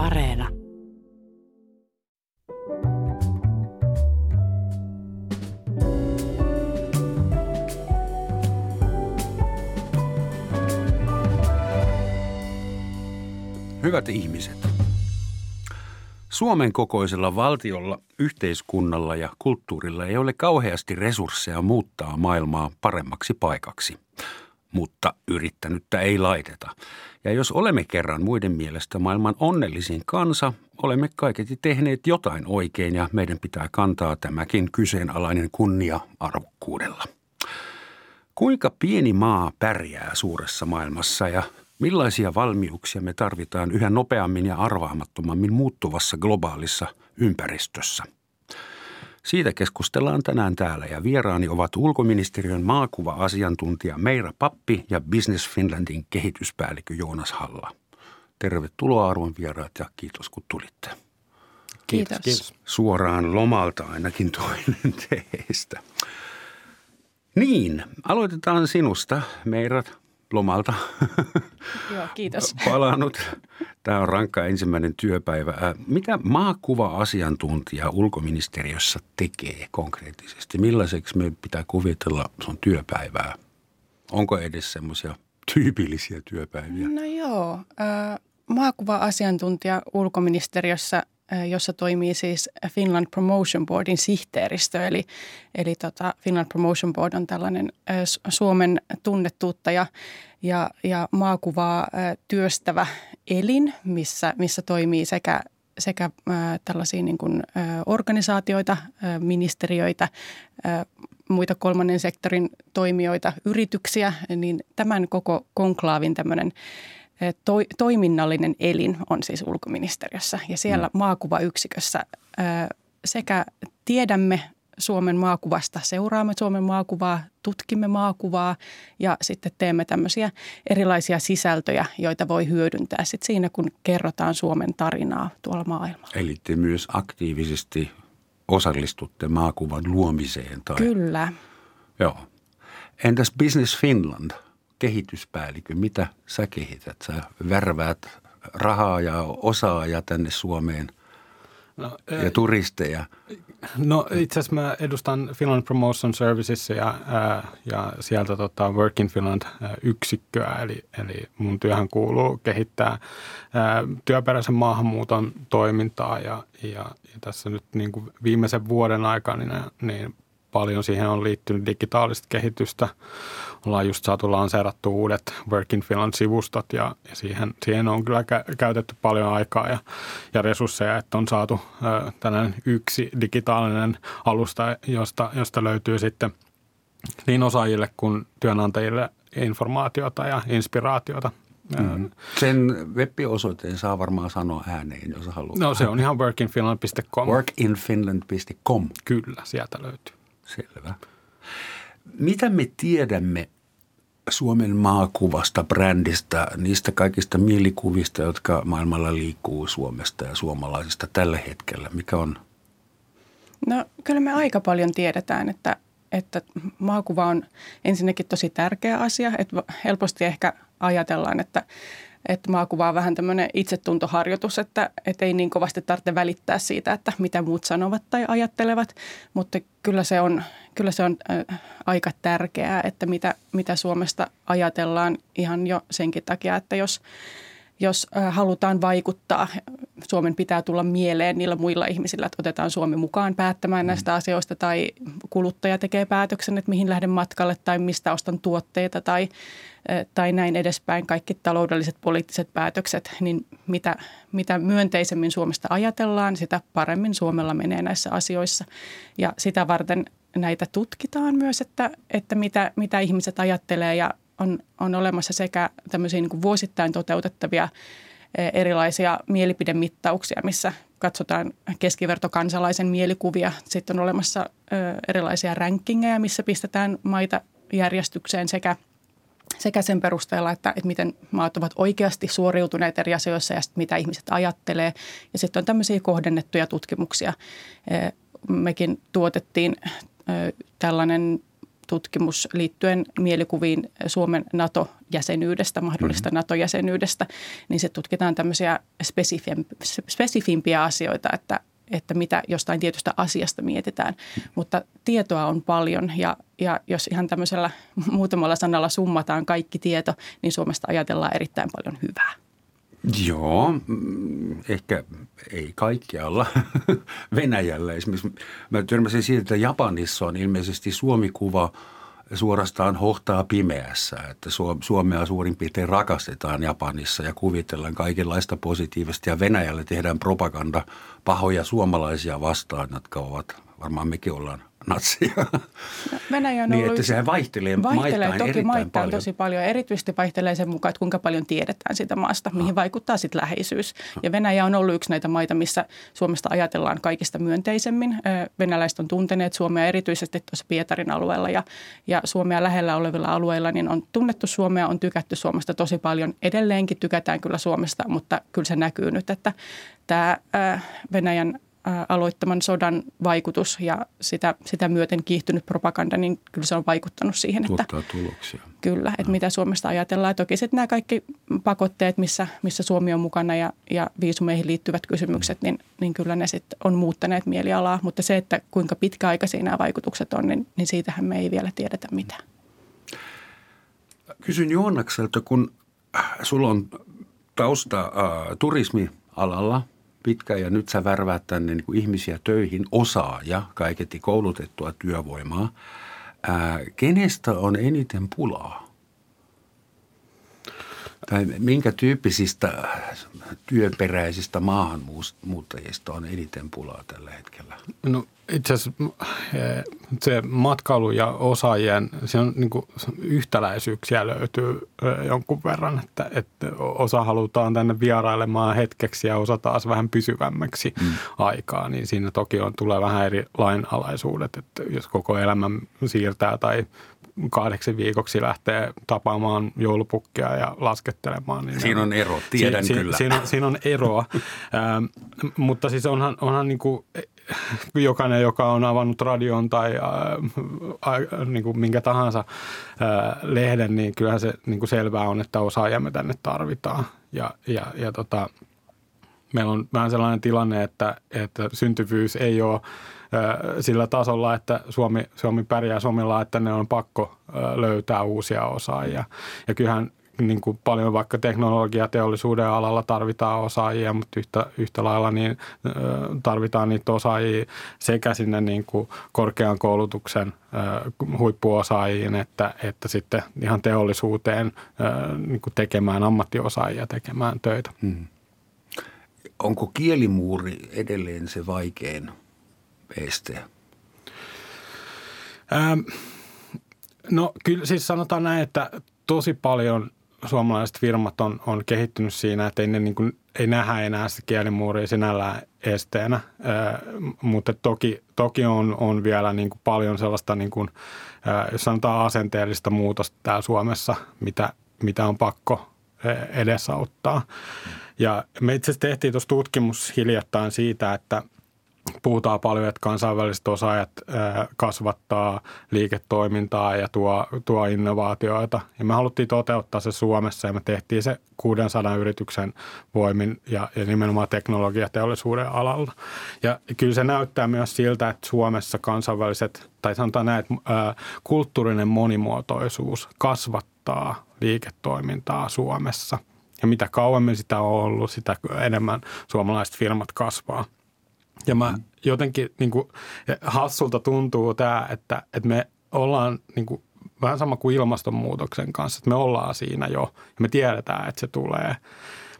Areena. Hyvät ihmiset. Suomen kokoisella valtiolla, yhteiskunnalla ja kulttuurilla ei ole kauheasti resursseja muuttaa maailmaa paremmaksi paikaksi. Mutta yrittänyttä ei laiteta. Ja jos olemme kerran muiden mielestä maailman onnellisin kansa, olemme kaiketi tehneet jotain oikein ja meidän pitää kantaa tämäkin kyseenalainen kunnia arvokkuudella. Kuinka pieni maa pärjää suuressa maailmassa ja Millaisia valmiuksia me tarvitaan yhä nopeammin ja arvaamattomammin muuttuvassa globaalissa ympäristössä? Siitä keskustellaan tänään täällä ja vieraani ovat ulkoministeriön maakuva-asiantuntija Meira Pappi ja Business Finlandin kehityspäällikkö Joonas Halla. Tervetuloa arvon vieraat ja kiitos kun tulitte. Kiitos. kiitos. Suoraan lomalta ainakin toinen teistä. Niin, aloitetaan sinusta, Meirat lomalta. Joo, kiitos. Palannut. Tämä on rankka ensimmäinen työpäivä. Mitä maakuva-asiantuntija ulkoministeriössä tekee konkreettisesti? Millaiseksi me pitää kuvitella sun työpäivää? Onko edes semmoisia tyypillisiä työpäiviä? No joo. Maakuva-asiantuntija ulkoministeriössä jossa toimii siis Finland Promotion Boardin sihteeristö. Eli, eli tota Finland Promotion Board on tällainen Suomen tunnettuutta ja, ja, ja maakuvaa työstävä elin, missä, missä toimii sekä sekä tällaisia niin kuin, organisaatioita, ministeriöitä, muita kolmannen sektorin toimijoita, yrityksiä, niin tämän koko konklaavin tämmöinen to, toiminnallinen elin on siis ulkoministeriössä ja siellä mm. maakuvayksikössä sekä tiedämme Suomen maakuvasta, seuraamme Suomen maakuvaa, tutkimme maakuvaa ja sitten teemme tämmöisiä erilaisia sisältöjä, joita voi hyödyntää sitten siinä, kun kerrotaan Suomen tarinaa tuolla maailmalla. Eli te myös aktiivisesti osallistutte maakuvan luomiseen? Tai... Kyllä. Joo. Entäs Business Finland – kehityspäällikö, mitä sä kehität? Sä värväät rahaa ja osaajia tänne Suomeen no, ja ei, turisteja. No itse asiassa mä edustan Finland Promotion Services ja, ää, ja sieltä tota Work in Finland yksikköä, eli, eli mun työhön kuuluu kehittää ää, työperäisen maahanmuuton toimintaa ja, ja, ja tässä nyt niin kuin viimeisen vuoden aikana niin, niin paljon siihen on liittynyt digitaalista kehitystä. Ollaan just saatu lanseerattu uudet Work in Finland-sivustot ja, ja siihen, siihen on kyllä kä- käytetty paljon aikaa ja, ja resursseja, että on saatu ö, tällainen yksi digitaalinen alusta, josta, josta löytyy sitten niin osaajille kuin työnantajille informaatiota ja inspiraatiota Mm. Sen web-osoitteen saa varmaan sanoa ääneen, jos haluaa. No se on ihan workinfinland.com. Workinfinland.com. Kyllä, sieltä löytyy. Selvä. Mitä me tiedämme Suomen maakuvasta, brändistä, niistä kaikista mielikuvista, jotka maailmalla liikkuu Suomesta ja suomalaisista tällä hetkellä? Mikä on? No kyllä me aika paljon tiedetään, että, että maakuva on ensinnäkin tosi tärkeä asia. Että helposti ehkä ajatellaan, että että maakuva on vähän tämmöinen itsetuntoharjoitus, että, että ei niin kovasti tarvitse välittää siitä, että mitä muut sanovat tai ajattelevat, mutta kyllä se on, kyllä se on aika tärkeää, että mitä, mitä Suomesta ajatellaan ihan jo senkin takia, että jos, jos halutaan vaikuttaa, Suomen pitää tulla mieleen niillä muilla ihmisillä, että otetaan Suomi mukaan päättämään näistä asioista tai kuluttaja tekee päätöksen, että mihin lähden matkalle tai mistä ostan tuotteita tai tai näin edespäin, kaikki taloudelliset, poliittiset päätökset, niin mitä, mitä myönteisemmin Suomesta ajatellaan, sitä paremmin Suomella menee näissä asioissa. Ja sitä varten näitä tutkitaan myös, että, että mitä, mitä ihmiset ajattelee ja on, on olemassa sekä tämmöisiä niin vuosittain toteutettavia erilaisia mielipidemittauksia, missä katsotaan keskivertokansalaisen mielikuvia. Sitten on olemassa erilaisia rankingeja, missä pistetään maita järjestykseen sekä – sekä sen perusteella, että, että miten maat ovat oikeasti suoriutuneet eri asioissa ja mitä ihmiset ajattelee. Ja sitten on tämmöisiä kohdennettuja tutkimuksia. Mekin tuotettiin tällainen tutkimus liittyen mielikuviin Suomen NATO-jäsenyydestä, mahdollista mm-hmm. NATO-jäsenyydestä, niin se tutkitaan tämmöisiä spesifimpiä asioita, että, että mitä jostain tietystä asiasta mietitään. Mutta tietoa on paljon ja, ja jos ihan tämmöisellä muutamalla sanalla summataan kaikki tieto, niin Suomesta ajatellaan erittäin paljon hyvää. Joo, mm, ehkä ei kaikkialla. Venäjällä esimerkiksi. Mä törmäsin siitä, että Japanissa on ilmeisesti Suomikuva suorastaan hohtaa pimeässä, että Suomea suurin piirtein rakastetaan Japanissa ja kuvitellaan kaikenlaista positiivista ja Venäjällä tehdään propaganda pahoja suomalaisia vastaan, jotka ovat, varmaan mekin ollaan natsia. No, Venäjä on niin, ollut että sehän vaihtelee, vaihtelee maittain toki maittain paljon. tosi paljon. Erityisesti vaihtelee sen mukaan, että kuinka paljon tiedetään sitä maasta, mihin vaikuttaa sitten läheisyys. Ja Venäjä on ollut yksi näitä maita, missä Suomesta ajatellaan kaikista myönteisemmin. Venäläiset on tunteneet Suomea erityisesti tuossa Pietarin alueella ja, ja Suomea lähellä olevilla alueilla, niin on tunnettu Suomea, on tykätty Suomesta tosi paljon. Edelleenkin tykätään kyllä Suomesta, mutta kyllä se näkyy nyt, että tämä Venäjän aloittaman sodan vaikutus ja sitä, sitä myöten kiihtynyt propaganda, niin kyllä se on vaikuttanut siihen, että Tuottaa tuloksia. Kyllä, että mitä Suomesta ajatellaan. Toki sitten nämä kaikki pakotteet, missä, missä Suomi on mukana ja, ja viisumeihin liittyvät kysymykset, niin, niin kyllä ne sitten on muuttaneet mielialaa. Mutta se, että kuinka pitkäaikaisia nämä vaikutukset on, niin, niin siitähän me ei vielä tiedetä mitään. Kysyn Joonnakselta, kun sulla on tausta äh, turismialalla – pitkä ja nyt sä värväät tänne niin kuin ihmisiä töihin, osaaja, kaiketi koulutettua työvoimaa. Ää, kenestä on eniten pulaa? Tai minkä tyyppisistä työperäisistä maahanmuuttajista on eniten pulaa tällä hetkellä? No itse asiassa eh, se matkailu ja osaajien, se on niin kuin yhtäläisyyksiä löytyy eh, jonkun verran, että, että osa halutaan tänne vierailemaan hetkeksi ja osa taas vähän pysyvämmäksi mm. aikaa, niin siinä toki on, tulee vähän eri lainalaisuudet, että jos koko elämän siirtää tai kahdeksi viikoksi lähtee tapaamaan joulupukkia ja laskettelemaan. Niin siinä on ero, tiedän si, kyllä. Si, siinä, on, siinä on eroa, ähm, mutta siis onhan, onhan niin kuin jokainen, joka on avannut radion tai äh, niin kuin minkä tahansa äh, lehden, niin kyllähän se niin kuin selvää on, että osaajamme tänne tarvitaan. Ja, ja, ja tota, meillä on vähän sellainen tilanne, että, että syntyvyys ei ole sillä tasolla, että Suomi, Suomi pärjää Suomella, että ne on pakko löytää uusia osaajia. Ja kyllähän niin kuin paljon vaikka teknologiateollisuuden alalla tarvitaan osaajia, mutta yhtä, yhtä lailla niin tarvitaan niitä osaajia sekä sinne niin kuin korkean koulutuksen huippuosaajiin että, että sitten ihan teollisuuteen niin kuin tekemään ammattiosaajia tekemään töitä. Hmm. Onko kielimuuri edelleen se vaikein este? Ähm, no kyllä siis sanotaan näin, että tosi paljon suomalaiset firmat on, on kehittynyt siinä, että ei, ne niin kuin, ei nähdä enää sitä kielimuuria sinällään esteenä, äh, mutta toki, toki on, on vielä niin kuin paljon sellaista, niin kuin, äh, jos sanotaan asenteellista muutosta täällä Suomessa, mitä, mitä on pakko edesauttaa. Ja me itse asiassa tehtiin tuossa tutkimus hiljattain siitä, että – puhutaan paljon, että kansainväliset osaajat kasvattaa liiketoimintaa ja tuo, tuo innovaatioita. Ja me haluttiin toteuttaa se Suomessa ja me tehtiin se 600 yrityksen voimin ja, ja nimenomaan teknologiateollisuuden alalla. Ja kyllä se näyttää myös siltä, että Suomessa kansainväliset, tai sanotaan näin, että kulttuurinen monimuotoisuus kasvattaa liiketoimintaa Suomessa. Ja mitä kauemmin sitä on ollut, sitä enemmän suomalaiset firmat kasvaa. Ja mä jotenkin niin kuin, hassulta tuntuu tämä, että, että me ollaan niin kuin, vähän sama kuin ilmastonmuutoksen kanssa, että me ollaan siinä jo ja me tiedetään, että se tulee.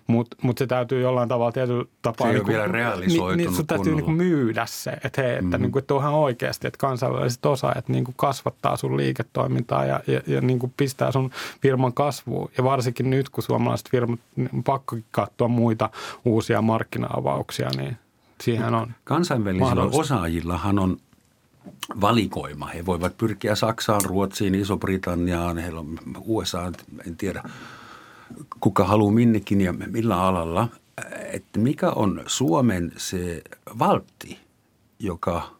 Mutta mut se täytyy jollain tavalla tietyllä tapaa... Se ei niin ole vielä realisoitunut niin, niin täytyy niin myydä se, että hei, että, mm-hmm. niin kuin, että onhan oikeasti, että kansainväliset osaajat niin kuin kasvattaa sun liiketoimintaa ja, ja, ja niin kuin pistää sun firman kasvuun. Ja varsinkin nyt, kun suomalaiset firmat niin on pakko katsoa muita uusia markkina-avauksia, niin – siihen on Kansainvälisillä osaajillahan on valikoima. He voivat pyrkiä Saksaan, Ruotsiin, Iso-Britanniaan, heillä on USA, en tiedä kuka haluaa minnekin ja millä alalla. Että mikä on Suomen se valtti, joka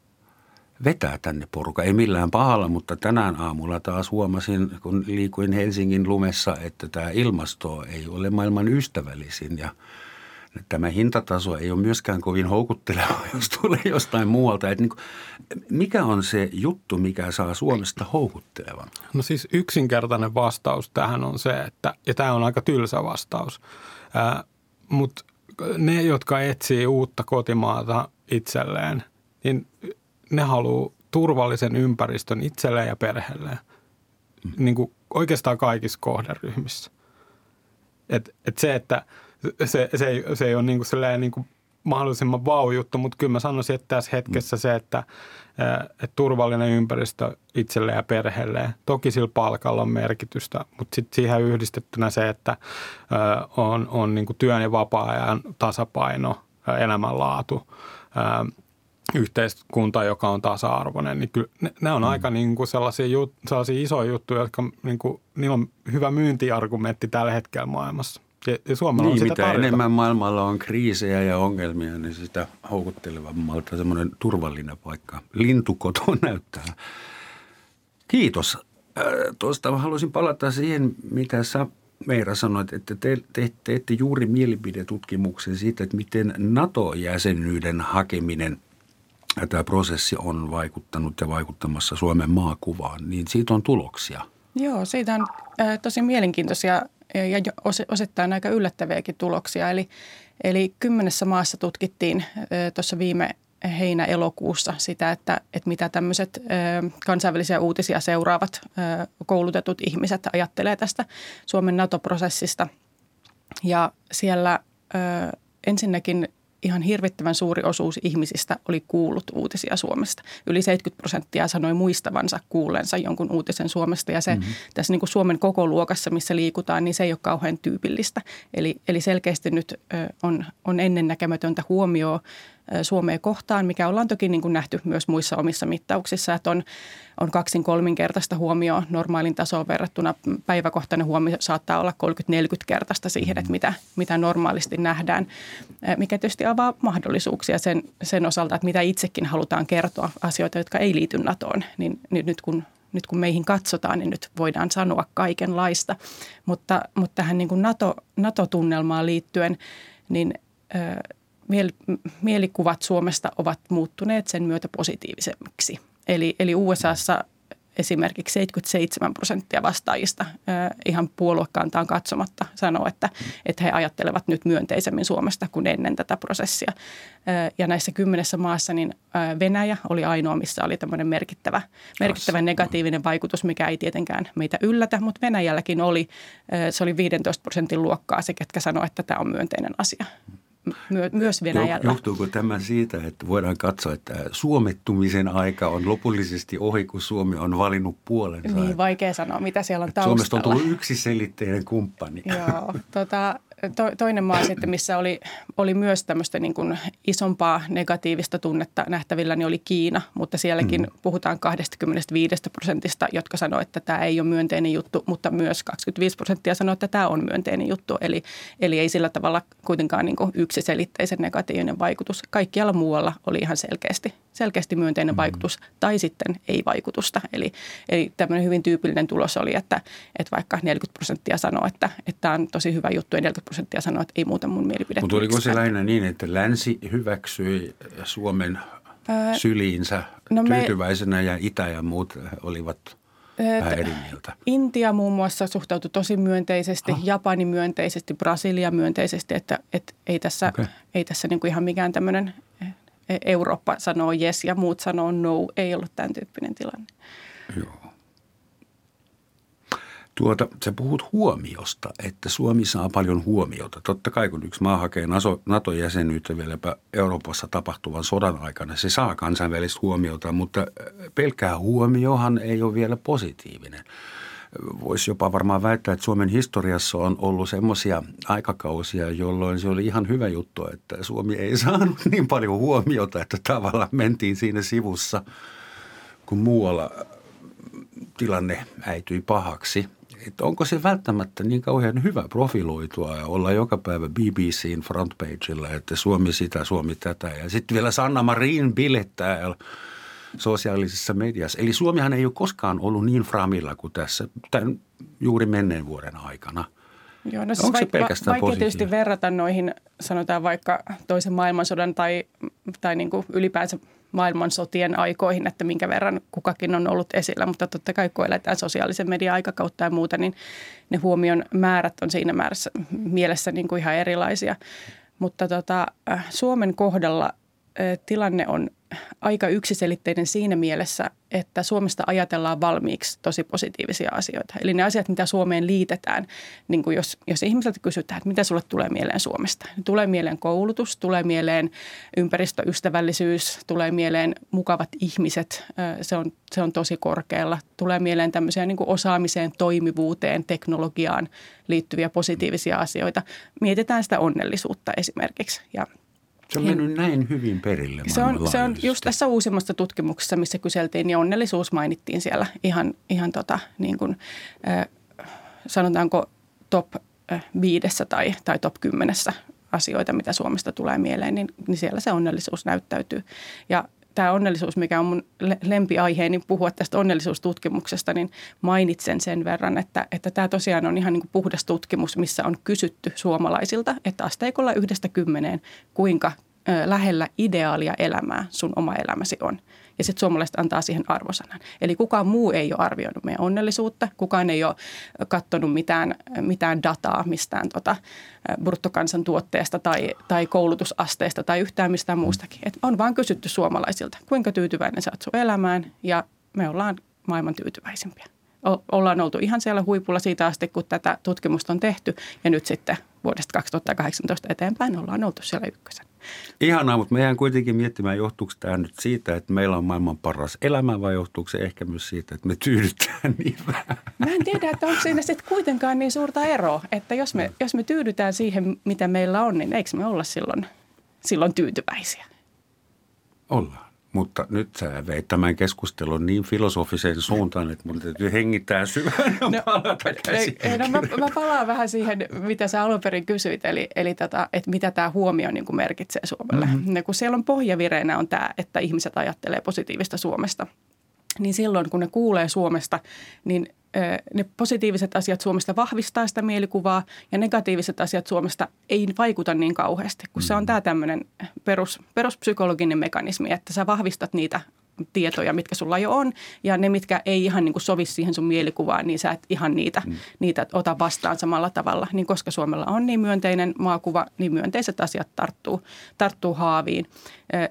vetää tänne poruka. Ei millään pahalla, mutta tänään aamulla taas huomasin, kun liikuin Helsingin lumessa, että tämä ilmasto ei ole maailman ystävällisin ja tämä hintataso ei ole myöskään kovin houkutteleva, jos tulee jostain muualta. Että niin kuin, mikä on se juttu, mikä saa Suomesta houkuttelevan? No siis yksinkertainen vastaus tähän on se, että, ja tämä on aika tylsä vastaus, mutta ne, jotka etsii uutta kotimaata itselleen, niin ne haluaa turvallisen ympäristön itselleen ja perheelleen. Mm. Niin kuin oikeastaan kaikissa kohderyhmissä. Et, et se, että se, se, ei, se ei ole niin kuin niin kuin mahdollisimman vau-juttu, mutta kyllä mä sanoisin, että tässä hetkessä se, että, että turvallinen ympäristö itselle ja perheelle, toki sillä palkalla on merkitystä, mutta sitten siihen yhdistettynä se, että on, on niin kuin työn ja vapaa-ajan tasapaino, elämänlaatu, yhteiskunta, joka on tasa-arvoinen, niin kyllä ne, ne on mm. aika niin kuin sellaisia, jut, sellaisia isoja juttuja, jotka niin kuin, niillä on hyvä myyntiargumentti tällä hetkellä maailmassa. Ja, ja Suomella niin, on sitä mitä tarjota. enemmän maailmalla on kriisejä ja ongelmia, niin sitä houkuttelevammalta semmoinen turvallinen paikka. Lintukoto näyttää. Kiitos. Äh, tuosta haluaisin palata siihen, mitä sä Meira sanoit, että te, te teette juuri mielipidetutkimuksen siitä, että miten NATO-jäsenyyden hakeminen ja tämä prosessi on vaikuttanut ja vaikuttamassa Suomen maakuvaan, niin siitä on tuloksia. Joo, siitä on äh, tosi mielenkiintoisia ja osittain aika yllättäviäkin tuloksia. Eli, eli kymmenessä maassa tutkittiin tuossa viime heinä-elokuussa sitä, että, että mitä tämmöiset kansainvälisiä uutisia seuraavat koulutetut ihmiset ajattelee tästä Suomen NATO-prosessista. Ja siellä ensinnäkin ihan hirvittävän suuri osuus ihmisistä oli kuullut uutisia Suomesta. Yli 70 prosenttia sanoi muistavansa kuullensa jonkun uutisen Suomesta ja se mm-hmm. tässä niin kuin Suomen koko luokassa, missä liikutaan, niin se ei ole kauhean tyypillistä. Eli, eli selkeästi nyt on, on ennennäkemätöntä huomioon Suomea kohtaan, mikä ollaan toki niin kuin nähty myös muissa omissa mittauksissa, että on, on kaksin kolminkertaista huomioon normaalin tasoon verrattuna. Päiväkohtainen huomio saattaa olla 30-40 kertaista siihen, että mitä, mitä normaalisti nähdään, mikä tietysti avaa mahdollisuuksia sen, sen osalta, että mitä itsekin halutaan kertoa asioita, jotka ei liity NATOon, niin, niin nyt kun nyt kun meihin katsotaan, niin nyt voidaan sanoa kaikenlaista. Mutta, mutta tähän niin kuin NATO, NATO-tunnelmaan liittyen, niin mielikuvat Suomesta ovat muuttuneet sen myötä positiivisemmiksi. Eli, eli USAssa esimerkiksi 77 prosenttia vastaajista ihan puoluekantaan katsomatta sanoo, että, että he ajattelevat nyt myönteisemmin Suomesta kuin ennen tätä prosessia. Ja näissä kymmenessä maassa niin Venäjä oli ainoa, missä oli tämmöinen merkittävä, merkittävä negatiivinen vaikutus, mikä ei tietenkään meitä yllätä, mutta Venäjälläkin oli, se oli 15 prosentin luokkaa se, ketkä sanoi, että tämä on myönteinen asia my- myös Venäjällä. Johtuuko tämä siitä, että voidaan katsoa, että suomettumisen aika on lopullisesti ohi, kun Suomi on valinnut puolensa? Niin, vaikea sanoa, mitä siellä on taustalla. Suomesta on tullut yksiselitteinen kumppani. Joo, tota, to, toinen maa sitten, missä oli, oli myös tämmöistä niin kuin isompaa negatiivista tunnetta nähtävillä, niin oli Kiina, mutta sielläkin mm. puhutaan 25 prosentista, jotka sanoivat, että tämä ei ole myönteinen juttu, mutta myös 25 prosenttia sanoo, että tämä on myönteinen juttu. Eli, eli ei sillä tavalla kuitenkaan niin kuin yksiselitteisen negatiivinen vaikutus. Kaikkialla muualla oli ihan selkeästi, selkeästi myönteinen mm. vaikutus tai sitten ei vaikutusta. Eli, eli tämmöinen hyvin tyypillinen tulos oli, että, että vaikka 40 prosenttia sanoo, että, että tämä on tosi hyvä juttu ja 40 prosenttia sanoi, että ei muuta mun mielipide. Mutta oliko se lähinnä niin, että länsi hyväksyi Suomen Ää, syliinsä no tyytyväisenä me, ja Itä ja muut olivat vähän eri mieltä? Intia muun muassa suhtautui tosi myönteisesti, ah. Japani myönteisesti, Brasilia myönteisesti, että, että ei tässä, okay. ei tässä niin kuin ihan mikään tämmöinen Eurooppa sanoo yes ja muut sanoo no, ei ollut tämän tyyppinen tilanne. Joo. Tuota, sä puhut huomiosta, että Suomi saa paljon huomiota. Totta kai kun yksi maa hakee NATO-jäsenyyttä vieläpä Euroopassa tapahtuvan sodan aikana, se saa kansainvälistä huomiota, mutta pelkää huomiohan ei ole vielä positiivinen. Voisi jopa varmaan väittää, että Suomen historiassa on ollut semmoisia aikakausia, jolloin se oli ihan hyvä juttu, että Suomi ei saanut niin paljon huomiota, että tavallaan mentiin siinä sivussa, kun muualla tilanne äityi pahaksi – että onko se välttämättä niin kauhean hyvä profiloitua ja olla joka päivä BBCin frontpageilla, että Suomi sitä, Suomi tätä. Ja sitten vielä Sanna Marin bilettää sosiaalisessa mediassa. Eli Suomihan ei ole koskaan ollut niin framilla kuin tässä tämän juuri menneen vuoden aikana. Joo, no siis Onko se vaik- pelkästään vaikea tietysti verrata noihin, sanotaan vaikka toisen maailmansodan tai, tai niin kuin ylipäänsä maailmansotien aikoihin, että minkä verran kukakin on ollut esillä. Mutta totta kai kun eletään sosiaalisen median aikakautta ja muuta, niin ne huomion määrät on siinä määrässä mielessä niin kuin ihan erilaisia. Mutta tota, äh, Suomen kohdalla äh, tilanne on aika yksiselitteinen siinä mielessä, että Suomesta ajatellaan valmiiksi tosi positiivisia asioita. Eli ne asiat, mitä Suomeen liitetään, niin kuin jos, jos ihmiseltä kysytään, että mitä sulle tulee mieleen Suomesta. Tulee mieleen koulutus, tulee mieleen ympäristöystävällisyys, tulee mieleen mukavat ihmiset, se on, se on tosi korkealla. Tulee mieleen tämmöisiä niin kuin osaamiseen, toimivuuteen, teknologiaan liittyviä positiivisia asioita. Mietitään sitä onnellisuutta esimerkiksi ja – se on mennyt näin hyvin perille se on, se on just tässä uusimmassa tutkimuksessa, missä kyseltiin, niin onnellisuus mainittiin siellä ihan, ihan tota, niin kuin, äh, sanotaanko top viidessä tai, tai top kymmenessä asioita, mitä Suomesta tulee mieleen, niin, niin siellä se onnellisuus näyttäytyy. Ja tämä onnellisuus, mikä on mun lempiaiheeni puhua tästä onnellisuustutkimuksesta, niin mainitsen sen verran, että, että tämä tosiaan on ihan niin kuin puhdas tutkimus, missä on kysytty suomalaisilta, että asteikolla yhdestä kymmeneen, kuinka lähellä ideaalia elämää sun oma elämäsi on. Ja sitten suomalaiset antaa siihen arvosanan. Eli kukaan muu ei ole arvioinut meidän onnellisuutta, kukaan ei ole katsonut mitään, mitään dataa mistään tota, bruttokansantuotteesta tai, tai koulutusasteesta tai yhtään mistään muustakin. Et on vaan kysytty suomalaisilta, kuinka tyytyväinen sä oot sun elämään ja me ollaan maailman tyytyväisimpiä. Ollaan oltu ihan siellä huipulla siitä asti, kun tätä tutkimusta on tehty ja nyt sitten vuodesta 2018 eteenpäin ollaan oltu siellä ykkösen. Ihanaa, mutta me jään kuitenkin miettimään, johtuuko tämä nyt siitä, että meillä on maailman paras elämä vai johtuuko se ehkä myös siitä, että me tyydytään niin vähän? Mä en tiedä, että onko siinä sitten kuitenkaan niin suurta eroa, että jos me, jos me tyydytään siihen, mitä meillä on, niin eikö me olla silloin, silloin tyytyväisiä? Ollaan. Mutta nyt sä veit tämän keskustelun niin filosofiseen suuntaan, että mun täytyy hengittää syvään ja no, palata ei, ei, no mä, mä palaan vähän siihen, mitä sä alun perin kysyit, eli, eli tota, että mitä tämä huomio niin kuin merkitsee Suomelle. Mm-hmm. Ja kun siellä on pohjavireenä on tämä, että ihmiset ajattelee positiivista Suomesta, niin silloin kun ne kuulee Suomesta, niin ne positiiviset asiat Suomesta vahvistaa sitä mielikuvaa ja negatiiviset asiat Suomesta ei vaikuta niin kauheasti, kun se on mm. tämä tämmöinen perus, peruspsykologinen mekanismi, että sä vahvistat niitä tietoja, mitkä sulla jo on, ja ne, mitkä ei ihan niin kuin sovi siihen sun mielikuvaan, niin sä et ihan niitä, mm. niitä ota vastaan samalla tavalla. Niin koska Suomella on niin myönteinen maakuva, niin myönteiset asiat tarttuu, tarttuu haaviin.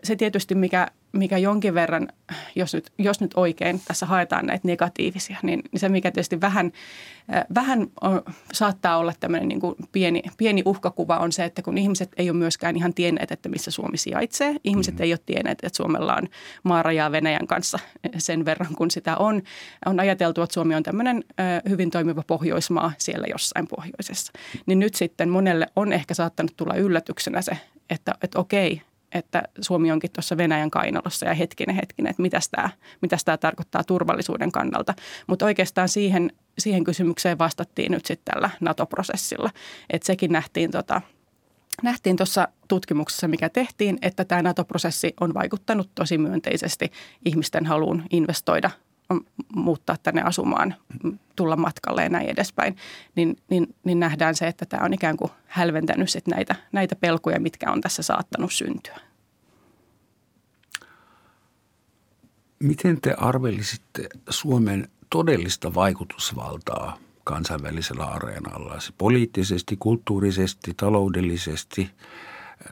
Se tietysti, mikä mikä jonkin verran, jos nyt, jos nyt oikein tässä haetaan näitä negatiivisia, niin, niin se mikä tietysti vähän, äh, vähän on, saattaa olla tämmöinen niin kuin pieni, pieni uhkakuva on se, että kun ihmiset ei ole myöskään ihan tienneet, että missä Suomi sijaitsee. Ihmiset mm. ei ole tienneet, että Suomella on maarajaa Venäjän kanssa sen verran, kun sitä on. On ajateltu, että Suomi on tämmöinen hyvin toimiva Pohjoismaa siellä jossain pohjoisessa. Niin nyt sitten monelle on ehkä saattanut tulla yllätyksenä se, että, että okei, että Suomi onkin tuossa Venäjän kainalossa ja hetkinen hetkinen, että mitä tämä, mitäs tämä tarkoittaa turvallisuuden kannalta. Mutta oikeastaan siihen, siihen kysymykseen vastattiin nyt sitten tällä NATO-prosessilla. Että sekin nähtiin tota, nähtiin tuossa tutkimuksessa, mikä tehtiin, että tämä NATO-prosessi on vaikuttanut tosi myönteisesti ihmisten haluun investoida muuttaa tänne asumaan, tulla matkalle ja näin edespäin, niin, niin, niin nähdään se, että tämä on ikään kuin hälventänyt sit näitä, näitä pelkoja, mitkä on tässä saattanut syntyä. Miten te arvelisitte Suomen todellista vaikutusvaltaa kansainvälisellä areenalla, poliittisesti, kulttuurisesti, taloudellisesti?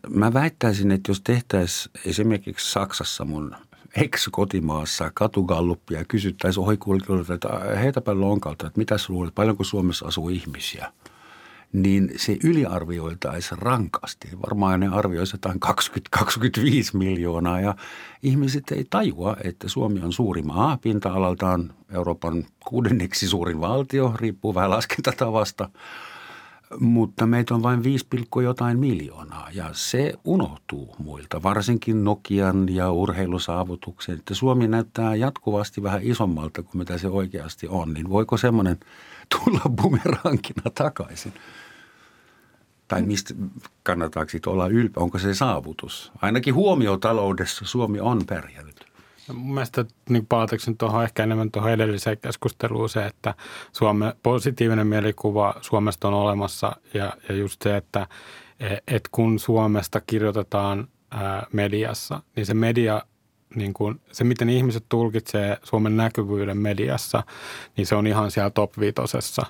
Mä väittäisin, että jos tehtäisiin esimerkiksi Saksassa mun ex-kotimaassa katugalluppia ja kysyttäisiin ohikulkijoilta, että heitäpä lonkalta, että mitä luulet, paljonko Suomessa asuu ihmisiä, niin se yliarvioitaisiin rankasti. Varmaan ne arvioisi jotain 20-25 miljoonaa. Ja ihmiset ei tajua, että Suomi on suuri maa, pinta-alaltaan Euroopan kuudenneksi suurin valtio, riippuu vähän laskentatavasta – mutta meitä on vain 5, jotain miljoonaa ja se unohtuu muilta, varsinkin Nokian ja urheilusaavutuksen. Että Suomi näyttää jatkuvasti vähän isommalta kuin mitä se oikeasti on, niin voiko semmoinen tulla bumerankina takaisin? Tai mistä kannattaako olla ylpeä? Onko se saavutus? Ainakin huomiotaloudessa Suomi on pärjännyt. Mun mielestä niin palatakseni tuohon ehkä enemmän tuohon edelliseen keskusteluun se, että Suome, positiivinen mielikuva Suomesta on olemassa ja, ja just se, että et kun Suomesta kirjoitetaan ää, mediassa, niin se media niin kuin, se, miten ihmiset tulkitsee Suomen näkyvyyden mediassa, niin se on ihan siellä top viitosessa,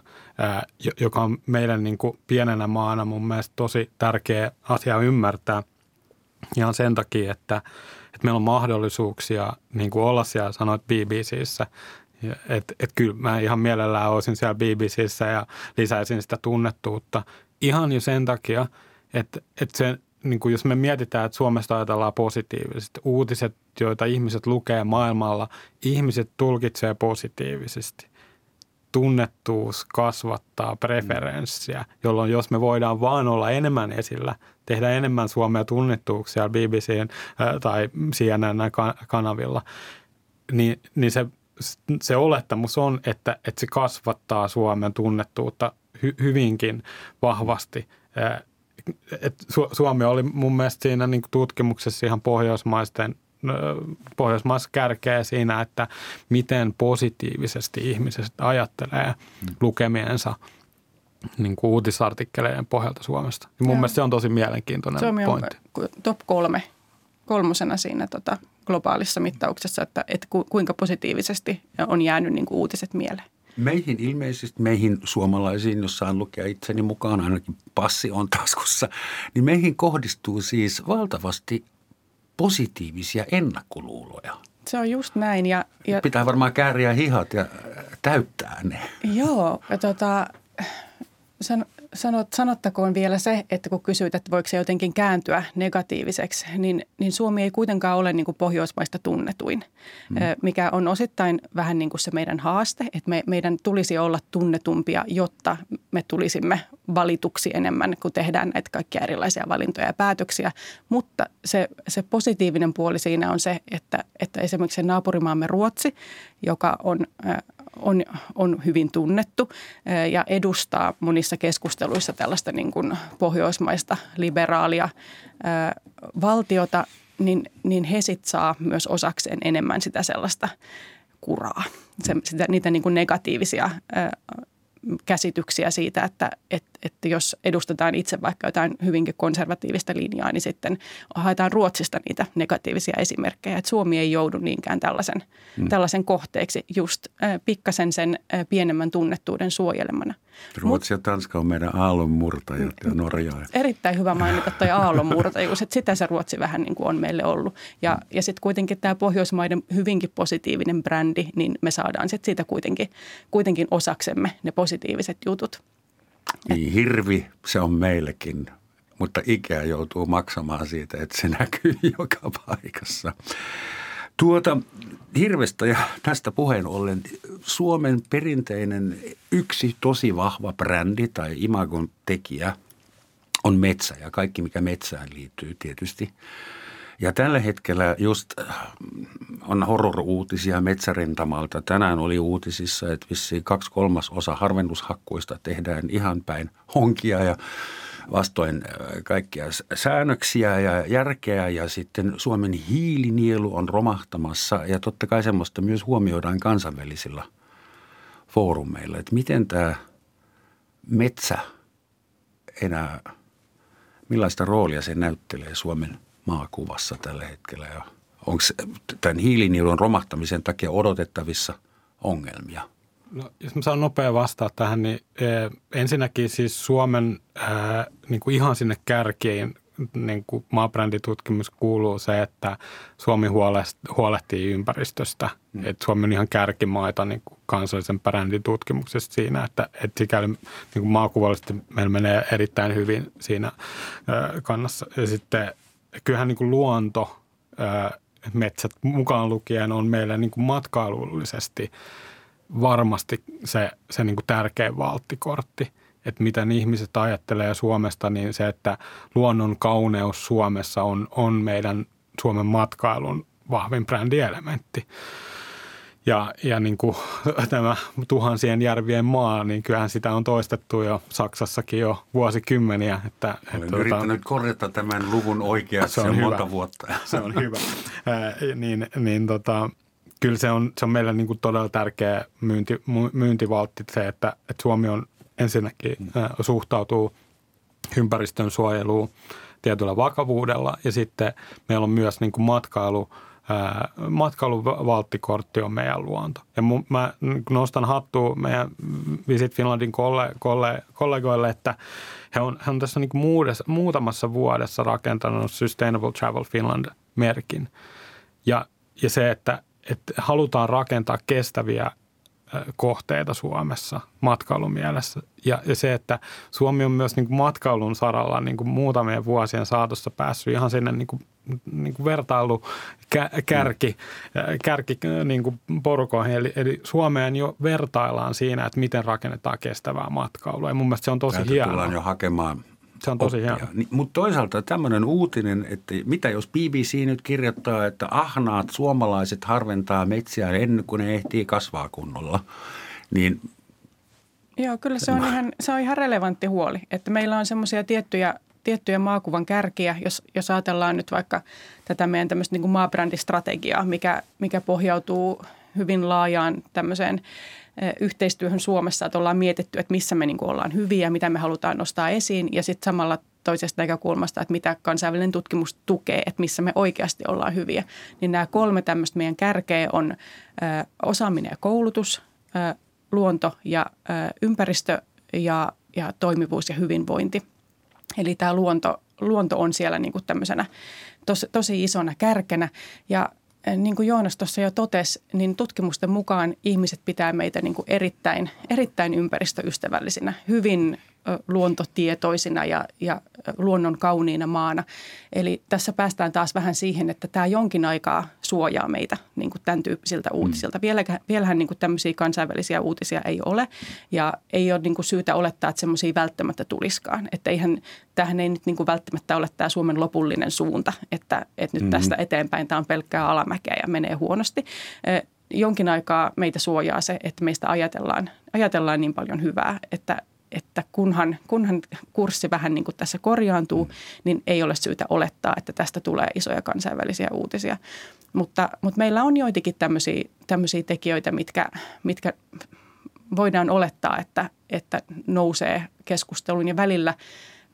joka on meidän niin kuin pienenä maana mun mielestä tosi tärkeä asia ymmärtää. Ihan sen takia, että, että meillä on mahdollisuuksia niin kuin olla siellä, sanoit BBCissä, että et kyllä mä ihan mielellään olisin siellä BBCissä ja lisäisin sitä tunnettuutta. Ihan jo sen takia, että, että se, niin kuin jos me mietitään, että Suomesta ajatellaan positiivisesti, uutiset, joita ihmiset lukee maailmalla, ihmiset tulkitsee positiivisesti. Tunnettuus kasvattaa preferenssiä, jolloin jos me voidaan vaan olla enemmän esillä, tehdä enemmän Suomea tunnettuuksia BBCn tai CNN-kanavilla, niin, niin se, se olettamus on, että, että se kasvattaa Suomen tunnettuutta hy, hyvinkin vahvasti et Suomi oli mun mielestä siinä niin tutkimuksessa ihan pohjoismaisten pohjoismaissa kärkeä siinä, että miten positiivisesti ihmiset ajattelee mm. lukemiensa niin kuin uutisartikkeleiden pohjalta Suomesta. Ja mun Joo. mielestä se on tosi mielenkiintoinen Suomi pointti. on top kolme, kolmosena siinä tota, globaalissa mittauksessa, että, että kuinka positiivisesti on jäänyt niin kuin uutiset mieleen. Meihin ilmeisesti, meihin suomalaisiin, jos saan lukea itseni mukaan, ainakin passi on taskussa, niin meihin kohdistuu siis valtavasti positiivisia ennakkoluuloja. Se on just näin. Ja, ja... Pitää varmaan kääriä hihat ja täyttää ne. Joo, ja tota, san, sanot, sanottakoon vielä se, että kun kysyit, että voiko se jotenkin kääntyä negatiiviseksi, niin, niin Suomi ei kuitenkaan ole niin kuin pohjoismaista tunnetuin, mm. mikä on osittain vähän niin kuin se meidän haaste, että me, meidän tulisi olla tunnetumpia, jotta me tulisimme valituksi enemmän, kun tehdään näitä kaikkia erilaisia valintoja ja päätöksiä. Mutta se, se positiivinen puoli siinä on se, että, että esimerkiksi naapurimaamme Ruotsi, joka on on, on hyvin tunnettu ja edustaa monissa keskusteluissa tällaista niin kuin pohjoismaista liberaalia valtiota, niin, niin he sitten saa myös osakseen enemmän sitä sellaista kuraa, se, sitä, niitä niin kuin negatiivisia käsityksiä siitä, että, että, että jos edustetaan itse vaikka jotain hyvinkin konservatiivista linjaa, niin sitten haetaan Ruotsista niitä negatiivisia esimerkkejä. Että Suomi ei joudu niinkään tällaisen, mm. tällaisen kohteeksi just äh, pikkasen sen äh, pienemmän tunnettuuden suojelemana. Ruotsi ja Tanska on meidän aallonmurtajat ja Norja. Erittäin hyvä mainita tuo aallonmurtajuus, että sitä se Ruotsi vähän niin kuin on meille ollut. Ja, mm. ja sitten kuitenkin tämä Pohjoismaiden hyvinkin positiivinen brändi, niin me saadaan sitten siitä kuitenkin, kuitenkin osaksemme ne positiiviset jutut. Niin, hirvi se on meillekin, mutta ikää joutuu maksamaan siitä, että se näkyy joka paikassa. Tuota hirvestä ja tästä puheen ollen Suomen perinteinen yksi tosi vahva brändi tai imagon tekijä on metsä ja kaikki mikä metsään liittyy tietysti. Ja tällä hetkellä just äh, on horror-uutisia metsärintamalta. Tänään oli uutisissa, että vissiin kaksi kolmasosa harvennushakkuista tehdään ihan päin honkia ja vastoin äh, kaikkia säännöksiä ja järkeä ja sitten Suomen hiilinielu on romahtamassa ja totta kai semmoista myös huomioidaan kansainvälisillä foorumeilla, että miten tämä metsä enää, millaista roolia se näyttelee Suomen maakuvassa tällä hetkellä ja onko tämän hiilinielun romahtamisen takia odotettavissa ongelmia – No, jos mä saan nopea vastaa tähän, niin eh, ensinnäkin siis Suomen eh, niin kuin ihan sinne kärkiin niin kuin maabränditutkimus kuuluu se, että Suomi huolehtii ympäristöstä. Mm. Että Suomi on ihan kärkimaita niin kuin kansallisen brändin tutkimuksessa siinä, että, että sikäli niin kuin maakuvallisesti meillä menee erittäin hyvin siinä eh, kannassa. Ja sitten kyllähän niin kuin luonto, metsät mukaan lukien on meillä niin kuin matkailullisesti – varmasti se, se niin kuin tärkein valttikortti, että miten ihmiset ajattelee Suomesta, niin se, että luonnon kauneus Suomessa on, on meidän Suomen matkailun vahvin brändielementti. Ja, ja niin kuin tämä tuhansien järvien maa, niin kyllähän sitä on toistettu jo Saksassakin jo vuosikymmeniä. Että, Olen että, yrittänyt tuota, korjata tämän luvun oikeaksi se on hyvä. monta vuotta. Se on hyvä. Äh, niin, niin tota, kyllä se on, se on meille niin kuin todella tärkeä myynti, myyntivaltti se, että, että Suomi on ensinnäkin äh, suhtautuu ympäristön suojeluun tietyllä vakavuudella ja sitten meillä on myös niin kuin matkailu – matkailuvalttikortti on meidän luonto. Ja mä nostan hattua meidän Visit Finlandin kolle, kolle, kollegoille, että he on, he on tässä niin muudessa, muutamassa vuodessa rakentanut Sustainable Travel Finland-merkin. Ja, ja se, että, että halutaan rakentaa kestäviä kohteita Suomessa matkailumielessä. Ja, ja se, että Suomi on myös niin matkailun saralla niin kuin muutamien vuosien saatossa päässyt ihan sinne niin niin kuin vertailu kärki, kärki niin kuin porukoihin. Eli, eli Suomeen jo vertaillaan siinä, että miten rakennetaan kestävää matkailua. Ja mun mielestä se on tosi Täältä hienoa. tullaan jo hakemaan se on tosi hieno. Niin, mutta toisaalta tämmöinen uutinen, että mitä jos BBC nyt kirjoittaa, että ahnaat suomalaiset harventaa metsiä ennen kuin ne ehtii kasvaa kunnolla, niin Joo, kyllä se on, ihan, se on ihan relevantti huoli, että meillä on semmoisia tiettyjä, tiettyjä maakuvan kärkiä, jos, jos ajatellaan nyt vaikka tätä meidän tämmöistä niin kuin maabrändistrategiaa, mikä, mikä pohjautuu hyvin laajaan tämmöiseen yhteistyöhön Suomessa, että ollaan mietitty, että missä me niin kuin ollaan hyviä, mitä me halutaan nostaa esiin ja sitten samalla toisesta näkökulmasta, että mitä kansainvälinen tutkimus tukee, että missä me oikeasti ollaan hyviä. Niin nämä kolme tämmöistä meidän kärkeä on osaaminen ja koulutus, luonto ja ympäristö ja, ja toimivuus ja hyvinvointi. Eli tämä luonto, luonto on siellä niin kuin tämmöisenä tos, tosi isona kärkenä. Ja niin kuin Joonas tuossa jo totesi, niin tutkimusten mukaan ihmiset pitää meitä niin kuin erittäin, erittäin ympäristöystävällisinä, hyvin luontotietoisina ja, ja luonnon kauniina maana. Eli tässä päästään taas vähän siihen, että tämä jonkin aikaa suojaa meitä niin kuin tämän tyyppisiltä mm. uutisilta. Vielähän, vielähän niin kuin tämmöisiä kansainvälisiä uutisia ei ole ja ei ole niin kuin syytä olettaa, että semmoisia välttämättä tuliskaan. Että eihän, tämähän ei nyt niin kuin välttämättä ole tämä Suomen lopullinen suunta, että, että nyt mm. tästä eteenpäin tämä on pelkkää alamäkeä ja menee huonosti jonkin aikaa meitä suojaa se, että meistä ajatellaan, ajatellaan niin paljon hyvää, että että kunhan, kunhan kurssi vähän niin kuin tässä korjaantuu, mm. niin ei ole syytä olettaa, että tästä tulee isoja kansainvälisiä uutisia. Mutta, mutta meillä on joitakin tämmöisiä, tämmöisiä tekijöitä, mitkä, mitkä voidaan olettaa, että, että nousee keskusteluun ja välillä –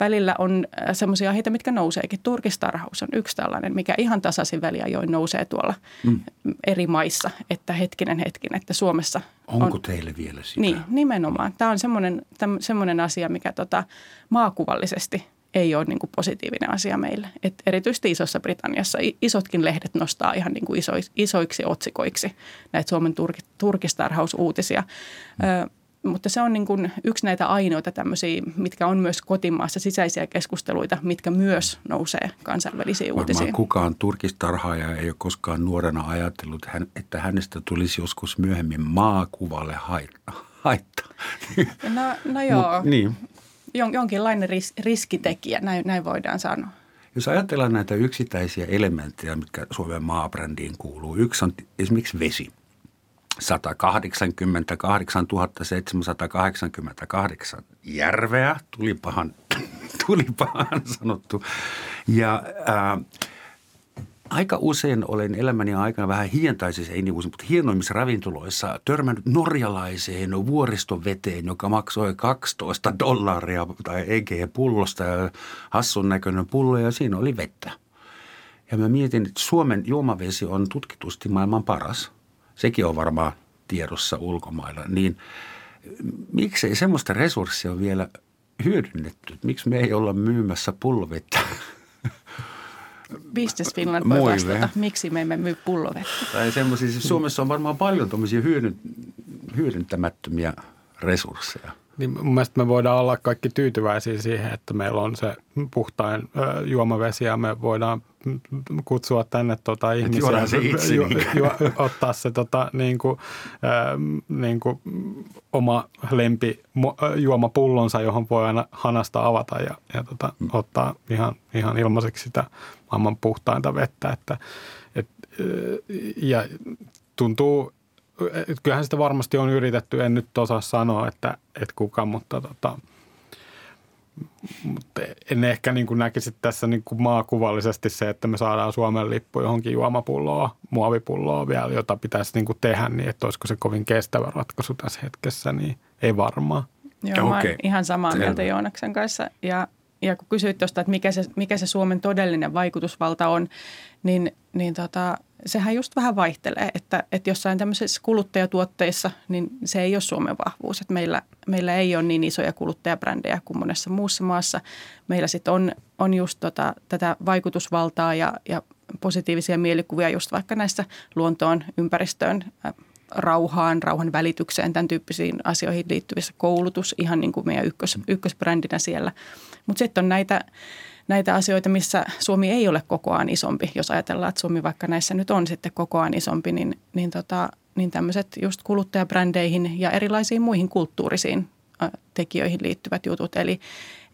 välillä on äh, semmoisia aiheita, mitkä nouseekin. Turkistarhaus on yksi tällainen, mikä ihan tasaisin väliajoin nousee tuolla mm. eri maissa, että hetkinen hetkin, että Suomessa Onko on, teille vielä sitä? Niin, nimenomaan. Tämä on semmoinen, täm, semmoinen asia, mikä tota, maakuvallisesti ei ole niin kuin positiivinen asia meille. Et erityisesti Isossa Britanniassa isotkin lehdet nostaa ihan niin kuin isoiksi, isoiksi otsikoiksi näitä Suomen turkistarhausuutisia. Mm. Ö, mutta se on niin kuin yksi näitä ainoita tämmöisiä, mitkä on myös kotimaassa sisäisiä keskusteluita, mitkä myös nousee kansainvälisiin Varmaan uutisiin. kukaan turkistarhaaja ei ole koskaan nuorena ajatellut, että hänestä tulisi joskus myöhemmin maakuvalle haittaa. No, no joo, Mut, niin. jonkinlainen ris- riskitekijä, näin, näin voidaan sanoa. Jos ajatellaan näitä yksittäisiä elementtejä, mitkä Suomen maabrändiin kuuluu, yksi on esimerkiksi vesi – 188 788 järveä, tulipahan, tulipahan sanottu. Ja ää, aika usein olen elämäni aikana vähän hientaisissa, ei niin usein, mutta hienoimmissa ravintoloissa törmännyt norjalaiseen vuoristoveteen, joka maksoi 12 dollaria tai EG-pullosta ja hassun näköinen pullo ja siinä oli vettä. Ja mä mietin, että Suomen juomavesi on tutkitusti maailman paras – sekin on varmaan tiedossa ulkomailla, niin miksei semmoista resurssia ole vielä hyödynnetty? Miksi me ei olla myymässä pullovettä? Business Finland voi Muille. vastata, miksi me emme myy pullovettä. Tai semmoisia, siis Suomessa on varmaan paljon tuommoisia hyödyntämättömiä resursseja. Niin mun mielestä me voidaan olla kaikki tyytyväisiä siihen, että meillä on se puhtain juomavesi ja me voidaan kutsua tänne tota ihmisiä. Se itse, ju, ju, ottaa se tota, niin kuin, äh, niin kuin oma lempi juomapullonsa, johon voi aina hanasta avata ja, ja tota, mm. ottaa ihan, ihan ilmaiseksi sitä maailman puhtainta vettä. Että, et, ja tuntuu kyllähän sitä varmasti on yritetty, en nyt osaa sanoa, että, että kuka, mutta tota, mutta en ehkä niin kuin näkisi tässä niin kuin maakuvallisesti se, että me saadaan Suomen lippu johonkin juomapulloa, muovipulloa vielä, jota pitäisi niin kuin tehdä niin, että olisiko se kovin kestävä ratkaisu tässä hetkessä, niin ei varmaan. Joo, mä okay. ihan samaa mieltä Joonaksen kanssa ja ja kun kysyit tuosta, että mikä se, mikä se Suomen todellinen vaikutusvalta on, niin, niin tota, sehän just vähän vaihtelee, että, että jossain tämmöisissä kuluttajatuotteissa, niin se ei ole Suomen vahvuus. Että meillä, meillä ei ole niin isoja kuluttajabrändejä kuin monessa muussa maassa. Meillä sitten on, on just tota, tätä vaikutusvaltaa ja, ja positiivisia mielikuvia just vaikka näissä luontoon, ympäristöön, rauhaan, rauhan välitykseen, tämän tyyppisiin asioihin liittyvissä koulutus, ihan niin kuin meidän ykkös, ykkösbrändinä siellä. Mutta sitten on näitä, näitä asioita, missä Suomi ei ole kokoaan isompi. Jos ajatellaan, että Suomi vaikka näissä nyt on sitten kokoaan isompi, niin, niin, tota, niin tämmöiset just kuluttajabrändeihin ja erilaisiin muihin kulttuurisiin tekijöihin liittyvät jutut. Eli,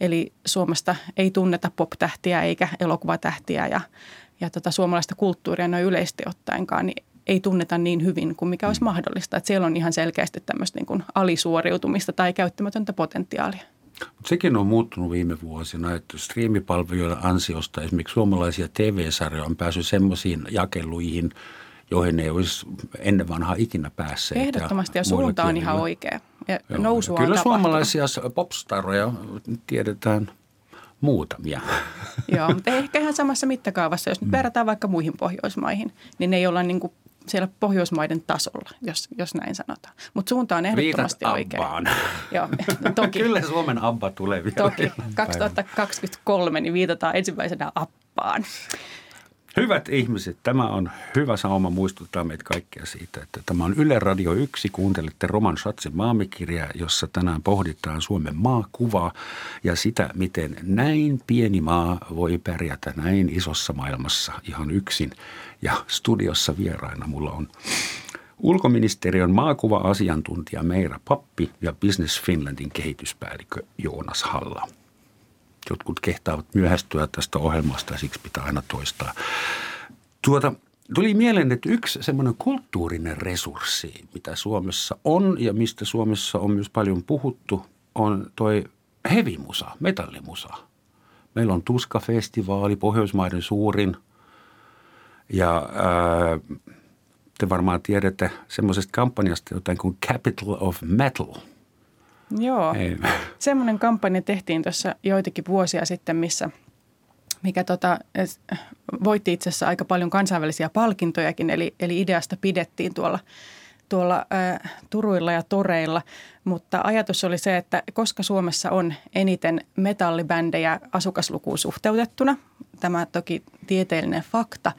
eli Suomesta ei tunneta pop-tähtiä eikä elokuvatähtiä ja, ja tota suomalaista kulttuuria noin yleisesti ottaenkaan, niin ei tunneta niin hyvin kuin mikä olisi mahdollista. Että siellä on ihan selkeästi tämmöistä niin kuin alisuoriutumista tai käyttämätöntä potentiaalia. Sekin on muuttunut viime vuosina, että striimipalvelujen ansiosta esimerkiksi suomalaisia TV-sarjoja on päässyt semmoisiin jakeluihin, joihin ei olisi ennen vanhaa ikinä päässeet. Ehdottomasti ja, ja suunta on ihan oikea. Ja nousua Kyllä on suomalaisia popstaroja tiedetään muutamia. Joo, mutta ehkä ihan samassa mittakaavassa. Jos nyt verrataan vaikka muihin Pohjoismaihin, niin ne ei olla niin kuin siellä Pohjoismaiden tasolla, jos, jos näin sanotaan. Mutta suunta on ehdottomasti Viitat oikein. Abbaan. Joo, toki. Kyllä Suomen Abba tulee vielä. Toki. 2023 niin viitataan ensimmäisenä Abbaan. Hyvät ihmiset, tämä on hyvä sauma muistuttaa meitä kaikkia siitä, että tämä on Yle Radio 1. Kuuntelette Roman Schatzin maamikirjaa, jossa tänään pohditaan Suomen maakuvaa ja sitä, miten näin pieni maa voi pärjätä näin isossa maailmassa ihan yksin. Ja studiossa vieraina mulla on ulkoministeriön maakuva-asiantuntija Meira Pappi ja Business Finlandin kehityspäällikkö Joonas Halla. Jotkut kehtaavat myöhästyä tästä ohjelmasta ja siksi pitää aina toistaa. Tuota, tuli mieleen, että yksi semmoinen kulttuurinen resurssi, mitä Suomessa on ja mistä Suomessa on myös paljon puhuttu, on toi hevimusa, metallimusa. Meillä on Tuska-festivaali, Pohjoismaiden suurin – ja ää, te varmaan tiedätte semmoisesta kampanjasta jotain kuin Capital of Metal. Joo, Ei. semmoinen kampanja tehtiin tuossa joitakin vuosia sitten, missä mikä tota, voitti itse asiassa aika paljon kansainvälisiä palkintojakin, eli, eli ideasta pidettiin tuolla, tuolla ä, Turuilla ja Toreilla. Mutta ajatus oli se, että koska Suomessa on eniten metallibändejä asukaslukuun suhteutettuna, tämä toki tieteellinen fakta,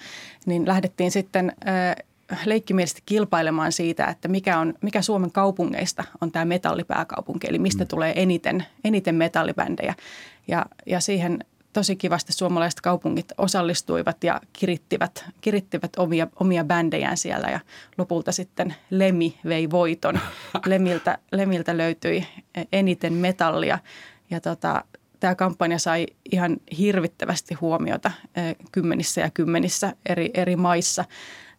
niin lähdettiin sitten leikkimielisesti kilpailemaan siitä, että mikä, on, mikä Suomen kaupungeista on tämä metallipääkaupunki, eli mistä mm. tulee eniten, eniten metallibändejä. Ja, ja siihen tosi kivasti suomalaiset kaupungit osallistuivat ja kirittivät, kirittivät omia, omia bändejään siellä ja lopulta sitten Lemi vei voiton. Lemiltä, Lemiltä löytyi eniten metallia ja tota, tämä kampanja sai ihan hirvittävästi huomiota kymmenissä ja kymmenissä eri, eri maissa.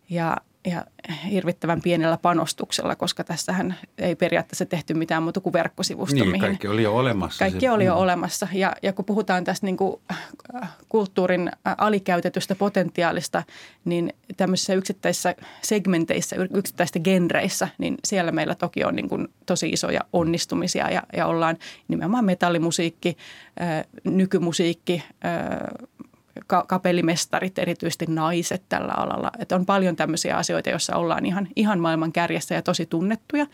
Ja ja hirvittävän pienellä panostuksella, koska tässähän ei periaatteessa tehty mitään muuta kuin verkkosivusto. Niin, mihin kaikki oli jo olemassa. Kaikki se, oli jo mm. olemassa. Ja, ja kun puhutaan tästä niin kuin äh, kulttuurin äh, alikäytetystä potentiaalista, niin tämmöisissä yksittäisissä segmenteissä, yksittäisissä genreissä, niin siellä meillä toki on niin kuin tosi isoja onnistumisia ja, ja ollaan nimenomaan metallimusiikki, äh, nykymusiikki, kapellimestarit, erityisesti naiset tällä alalla. Että on paljon tämmöisiä asioita, joissa ollaan ihan, ihan maailman kärjessä ja tosi tunnettuja,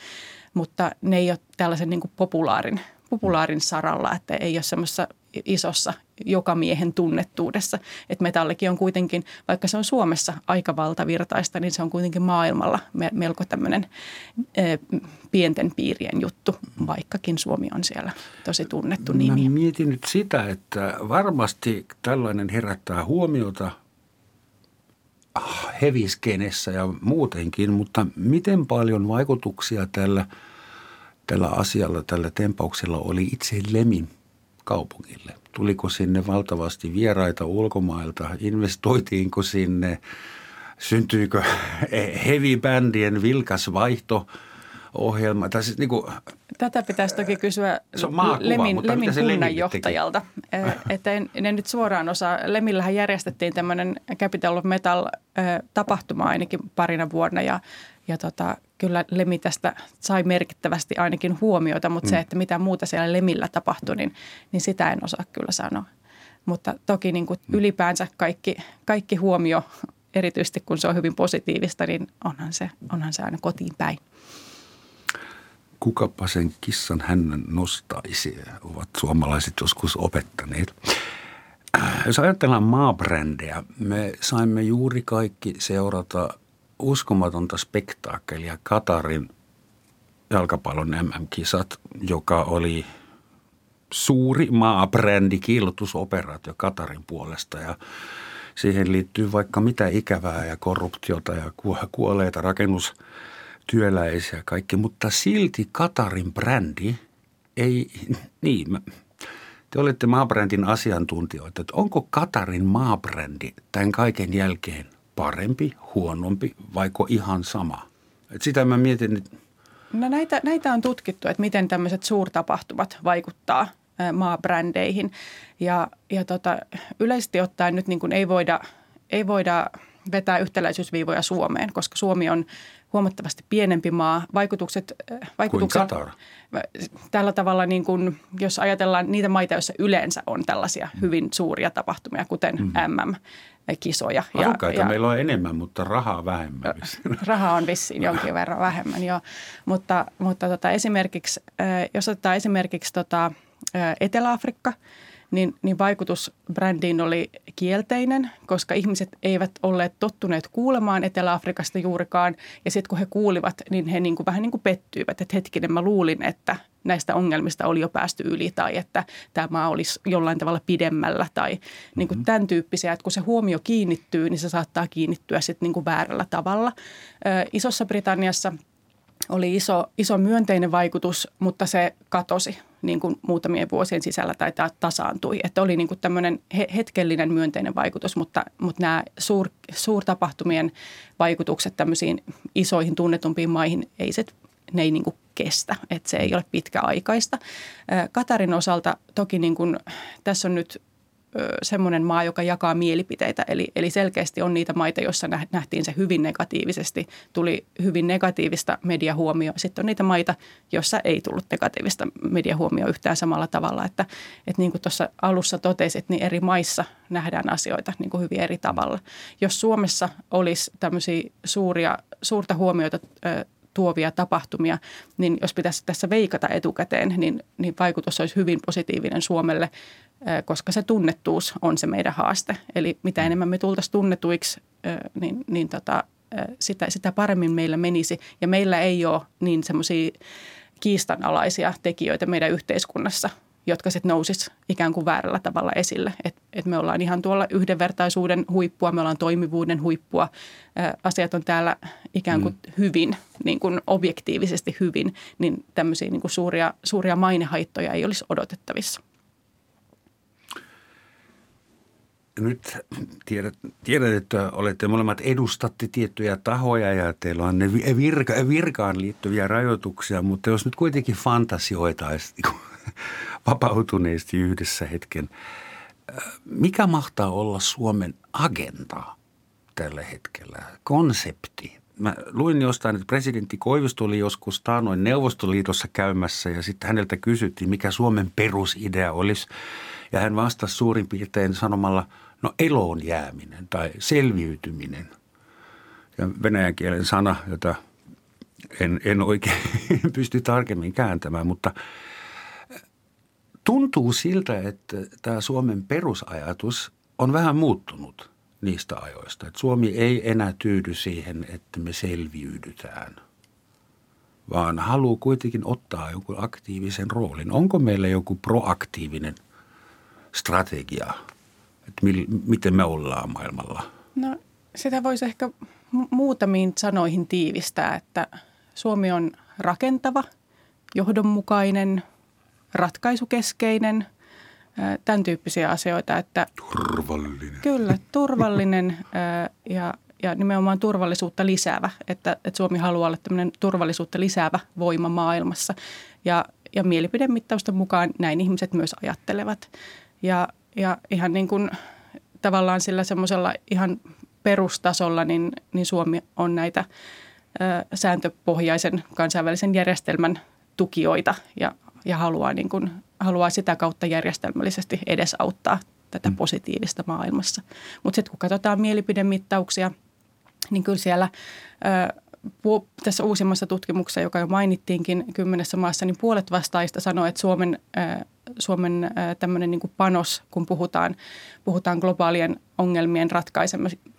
mutta ne ei ole tällaisen niin kuin populaarin, populaarin saralla, että ei ole semmoisessa isossa joka miehen tunnettuudessa. Että metallikin on kuitenkin, vaikka se on Suomessa aika valtavirtaista, niin se on kuitenkin maailmalla melko tämmöinen pienten piirien juttu, vaikkakin Suomi on siellä tosi tunnettu nimi. Mä mietin nyt sitä, että varmasti tällainen herättää huomiota heviskenessä ja muutenkin, mutta miten paljon vaikutuksia tällä, tällä asialla, tällä tempauksella oli itse Lemin kaupungille? Tuliko sinne valtavasti vieraita ulkomailta? Investoitiinko sinne? syntyykö heavy-bändien vilkas vaihto ohjelma. Tai siis niin kuin, Tätä pitäisi toki kysyä se on maakuva, Lemin, Lemin kunnanjohtajalta. Eh, että en, en nyt suoraan osaa. Lemillähän järjestettiin tämmöinen Capital of Metal eh, tapahtuma ainakin parina vuonna ja, ja tota, kyllä Lemi tästä sai merkittävästi ainakin huomiota, mutta mm. se, että mitä muuta siellä Lemillä tapahtui, niin, niin sitä en osaa kyllä sanoa. Mutta toki niin kuin mm. ylipäänsä kaikki, kaikki huomio, erityisesti kun se on hyvin positiivista, niin onhan se, onhan se aina kotiin päin kukapa sen kissan hänen nostaisi, ovat suomalaiset joskus opettaneet. Äh, jos ajatellaan maabrändejä, me saimme juuri kaikki seurata uskomatonta spektaakkelia Katarin jalkapallon MM-kisat, joka oli suuri maabrändi, kiillotusoperaatio Katarin puolesta. Ja siihen liittyy vaikka mitä ikävää ja korruptiota ja kuolleita rakennus työläisiä kaikki, mutta silti Katarin brändi ei, niin, te olette maabrändin asiantuntijoita, että onko Katarin maabrändi tämän kaiken jälkeen parempi, huonompi vaiko ihan sama? Et sitä mä mietin, että No näitä, näitä on tutkittu, että miten tämmöiset suurtapahtumat vaikuttaa maabrändeihin. Ja, ja tota, yleisesti ottaen nyt niin kuin ei, voida, ei voida vetää yhtäläisyysviivoja Suomeen, koska Suomi on huomattavasti pienempi maa. Vaikutukset, äh, vaikutukset kuin Qatar? Tällä tavalla, niin kuin, jos ajatellaan niitä maita, joissa yleensä on tällaisia mm. hyvin suuria tapahtumia, kuten mm. MM-kisoja. Asukkaita ja, meillä on enemmän, mutta rahaa vähemmän. Rahaa on vissiin jonkin verran vähemmän, joo. Mutta, mutta tota, esimerkiksi, äh, jos otetaan esimerkiksi tota, Etelä-Afrikka – niin, niin vaikutus brändiin oli kielteinen, koska ihmiset eivät olleet tottuneet kuulemaan Etelä-Afrikasta juurikaan. Ja sitten kun he kuulivat, niin he niin kuin vähän niin kuin pettyivät, että hetkinen mä luulin, että näistä ongelmista oli jo päästy yli tai että tämä maa olisi jollain tavalla pidemmällä tai niin kuin mm-hmm. tämän tyyppisiä. Että kun se huomio kiinnittyy, niin se saattaa kiinnittyä sitten niin kuin väärällä tavalla. Isossa Britanniassa – oli iso, iso myönteinen vaikutus, mutta se katosi niin kuin muutamien vuosien sisällä tai tasaantui. Että oli niin kuin tämmöinen hetkellinen myönteinen vaikutus, mutta, mutta nämä suur, suurtapahtumien vaikutukset tämmöisiin isoihin tunnetumpiin maihin, ei se, ne ei niin kuin kestä, että se ei ole pitkäaikaista. Katarin osalta toki niin kuin, tässä on nyt semmoinen maa, joka jakaa mielipiteitä. Eli, eli selkeästi on niitä maita, joissa nähtiin se hyvin negatiivisesti, tuli hyvin negatiivista mediahuomioa. Sitten on niitä maita, joissa ei tullut negatiivista mediahuomioa yhtään samalla tavalla. Että, että niin kuin tuossa alussa totesit, niin eri maissa nähdään asioita niin kuin hyvin eri tavalla. Jos Suomessa olisi tämmöisiä suuria, suurta huomiota tuovia tapahtumia, niin jos pitäisi tässä veikata etukäteen, niin, niin vaikutus olisi hyvin positiivinen Suomelle, koska se tunnettuus on se meidän haaste. Eli mitä enemmän me tultaisiin tunnetuiksi, niin, niin tota, sitä, sitä paremmin meillä menisi. Ja meillä ei ole niin semmoisia kiistanalaisia tekijöitä meidän yhteiskunnassa – jotka sitten nousis ikään kuin väärällä tavalla esille. Että et me ollaan ihan tuolla yhdenvertaisuuden huippua, me ollaan toimivuuden huippua. Ä, asiat on täällä ikään kuin mm. hyvin, niin kuin objektiivisesti hyvin, niin tämmöisiä niin kuin suuria, suuria mainehaittoja ei olisi odotettavissa. nyt tiedät, tiedät, että olette molemmat edustatte tiettyjä tahoja ja teillä on ne virka, virkaan liittyviä rajoituksia, mutta jos nyt kuitenkin fantasioitaisiin niin vapautuneesti yhdessä hetken. Mikä mahtaa olla Suomen agenda tällä hetkellä, konsepti? Mä luin jostain, että presidentti Koivisto oli joskus taanoin Neuvostoliitossa käymässä ja sitten häneltä kysyttiin, mikä Suomen perusidea olisi. Ja hän vastasi suurin piirtein sanomalla, no eloon jääminen tai selviytyminen. Ja venäjän kielen sana, jota en, en oikein pysty tarkemmin kääntämään, mutta – tuntuu siltä, että tämä Suomen perusajatus on vähän muuttunut niistä ajoista. Että Suomi ei enää tyydy siihen, että me selviydytään, vaan haluaa kuitenkin ottaa joku aktiivisen roolin. Onko meillä joku proaktiivinen strategia, että mil, miten me ollaan maailmalla? No sitä voisi ehkä muutamiin sanoihin tiivistää, että Suomi on rakentava, johdonmukainen – ratkaisukeskeinen, tämän tyyppisiä asioita. Että turvallinen. Kyllä, turvallinen ja, ja nimenomaan turvallisuutta lisäävä, että, että Suomi haluaa olla tämmöinen turvallisuutta lisäävä voima maailmassa. Ja, ja mielipidemittausten mukaan näin ihmiset myös ajattelevat. Ja, ja ihan niin kuin tavallaan sillä semmoisella ihan perustasolla, niin, niin Suomi on näitä ö, sääntöpohjaisen kansainvälisen järjestelmän tukijoita ja, ja haluaa, niin kuin, haluaa sitä kautta järjestelmällisesti edesauttaa tätä mm. positiivista maailmassa. Mutta sitten kun katsotaan mielipidemittauksia, niin kyllä siellä ö, tässä uusimmassa tutkimuksessa, joka jo mainittiinkin kymmenessä maassa, niin puolet vastaajista sanoo, että Suomen ö, Suomen tämmöinen niin panos, kun puhutaan, puhutaan globaalien ongelmien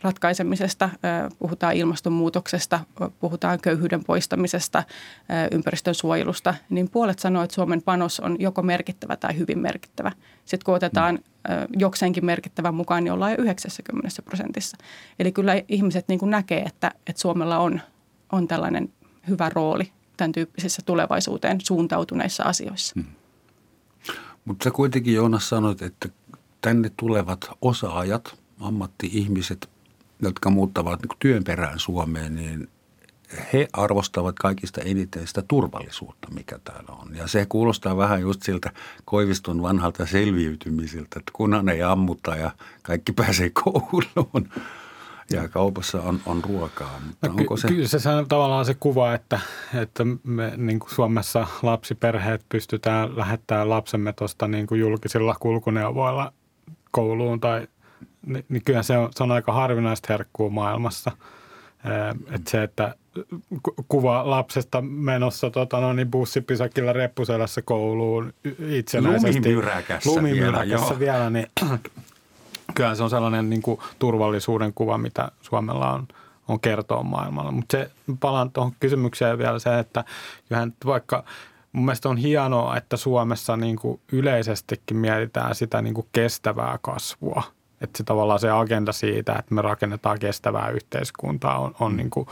ratkaisemisesta, puhutaan ilmastonmuutoksesta, puhutaan köyhyyden poistamisesta, ympäristön suojelusta, niin puolet sanoo, että Suomen panos on joko merkittävä tai hyvin merkittävä. Sitten kun otetaan jokseenkin merkittävän mukaan, niin ollaan jo 90 prosentissa. Eli kyllä ihmiset niin kuin näkee, että, että Suomella on, on tällainen hyvä rooli tämän tyyppisissä tulevaisuuteen suuntautuneissa asioissa. Hmm. Mutta sä kuitenkin Joonas sanoit, että tänne tulevat osaajat, ammatti-ihmiset, jotka muuttavat niin työn perään Suomeen, niin he arvostavat kaikista eniten sitä turvallisuutta, mikä täällä on. Ja se kuulostaa vähän just siltä Koiviston vanhalta selviytymisiltä, että kunhan ei ammuta ja kaikki pääsee kouluun ja kaupassa on, on ruokaa. Mutta no, onko se... Kyllä se on tavallaan se kuva, että, että me niin kuin Suomessa lapsiperheet pystytään lähettämään lapsemme tuosta niin kuin julkisilla kulkuneuvoilla kouluun tai niin, niin kyllä se on, se on aika harvinaista herkkuu maailmassa. Että se, että kuva lapsesta menossa tota, no, niin bussipysäkillä reppuselässä kouluun itsenäisesti. Lumimyräkässä, Lumimyräkässä vielä, vielä niin kyllä se on sellainen niin kuin turvallisuuden kuva, mitä Suomella on, on kertoa maailmalla. Mutta se palaan tuohon kysymykseen vielä se, että kyllähän vaikka mun mielestä on hienoa, että Suomessa niin kuin yleisestikin mietitään sitä niin kuin kestävää kasvua – että se tavallaan se agenda siitä, että me rakennetaan kestävää yhteiskuntaa on, on niin kuin,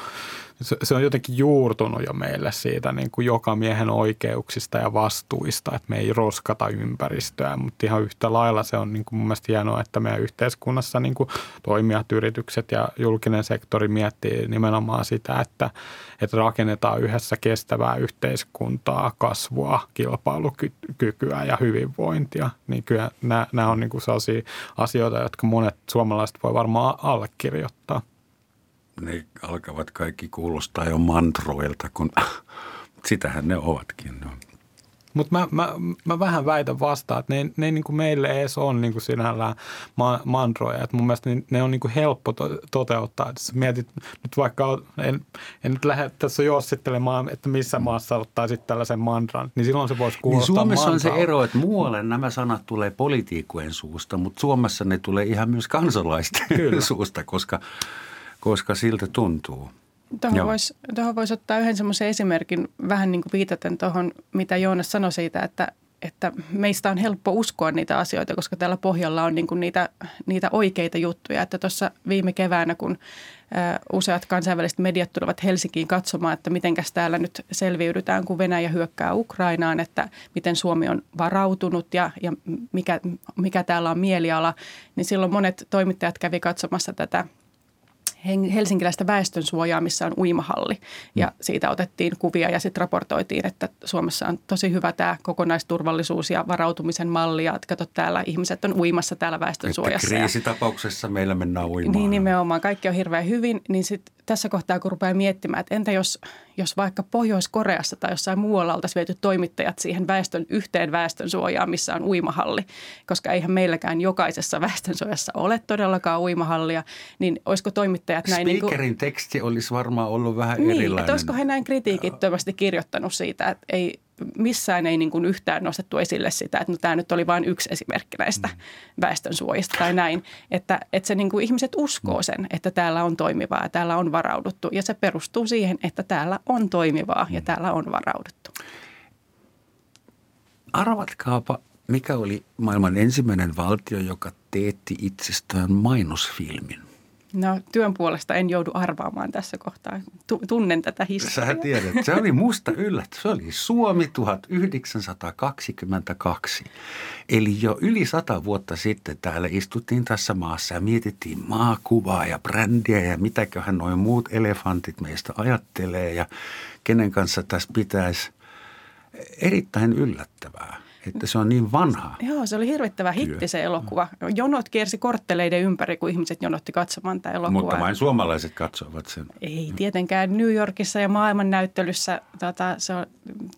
se, on jotenkin juurtunut jo meille siitä niin kuin joka miehen oikeuksista ja vastuista, että me ei roskata ympäristöä, mutta ihan yhtä lailla se on niin kuin mun mielestä hienoa, että meidän yhteiskunnassa niin kuin toimijat, yritykset ja julkinen sektori miettii nimenomaan sitä, että, että rakennetaan yhdessä kestävää yhteiskuntaa, kasvua, kilpailukykyä ja hyvinvointia. Niin kyllä nämä, nämä on niin kuin sellaisia asioita, jotka monet suomalaiset voi varmaan allekirjoittaa ne alkavat kaikki kuulostaa jo mantroilta, kun sitähän ne ovatkin. No. Mutta mä, mä, mä vähän väitän vastaan, että ne, ne niin kuin meille edes on niin kuin sinällään ma- mantroja. Et mun mielestä ne, ne on niin kuin helppo to, toteuttaa. Et mietit nyt vaikka, en, en nyt lähde tässä jossittelemaan, että missä maassa ottaisit tällaisen mantran, niin silloin se voisi kuulostaa niin Suomessa mantralta. on se ero, että muualle nämä sanat tulee poliitikkojen suusta, mutta Suomessa ne tulee ihan myös kansalaisten Kyllä. suusta, koska – koska siltä tuntuu. Tuohon voisi vois ottaa yhden semmoisen esimerkin vähän niin kuin viitaten tuohon, mitä Joonas sanoi siitä, että, että meistä on helppo uskoa niitä asioita, koska täällä pohjalla on niin kuin niitä, niitä oikeita juttuja. Että tuossa viime keväänä, kun useat kansainväliset mediat tulevat Helsinkiin katsomaan, että mitenkäs täällä nyt selviydytään, kun Venäjä hyökkää Ukrainaan, että miten Suomi on varautunut ja, ja mikä, mikä täällä on mieliala, niin silloin monet toimittajat kävi katsomassa tätä – helsinkiläistä väestönsuojaa, missä on uimahalli. Ja mm. siitä otettiin kuvia ja sitten raportoitiin, että Suomessa on tosi hyvä tämä kokonaisturvallisuus ja varautumisen malli. Ja kato, täällä ihmiset on uimassa täällä väestönsuojassa. Että kriisitapauksessa meillä mennään uimaan. Niin nimenomaan, kaikki on hirveän hyvin. Niin sitten tässä kohtaa, kun rupeaa miettimään, että entä jos, jos vaikka Pohjois-Koreassa tai jossain muualla oltaisiin viety toimittajat siihen väestön, yhteen väestönsuojaan, missä on uimahalli, koska eihän meilläkään jokaisessa väestönsuojassa ole todellakaan uimahallia, niin olisiko toimittajat näin... Speakerin niin kuin, teksti olisi varmaan ollut vähän niin, erilainen. Että olisiko he näin kritiikittömästi kirjoittanut siitä, että ei, missään ei niin kuin yhtään nostettu esille sitä, että no tämä nyt oli vain yksi esimerkki näistä mm. väestönsuojista tai näin. Että, että se niin kuin ihmiset uskoo sen, että täällä on toimivaa ja täällä on varauduttu. Ja se perustuu siihen, että täällä on toimivaa ja mm. täällä on varauduttu. Arvatkaapa, mikä oli maailman ensimmäinen valtio, joka teetti itsestään mainosfilmin? No työn puolesta en joudu arvaamaan tässä kohtaa. Tunnen tätä historiaa. Sä tiedät, se oli musta yllätty. Se oli Suomi 1922. Eli jo yli sata vuotta sitten täällä istuttiin tässä maassa ja mietittiin maakuvaa ja brändiä ja mitäköhän noin muut elefantit meistä ajattelee ja kenen kanssa tässä pitäisi. Erittäin yllättävää että se on niin vanha. Joo, se oli hirvittävä työ. hitti se elokuva. Jonot kiersi kortteleiden ympäri, kun ihmiset jonotti katsomaan tämä elokuva. Mutta vain suomalaiset katsoivat sen. Ei tietenkään. New Yorkissa ja maailmannäyttelyssä, tota, se on,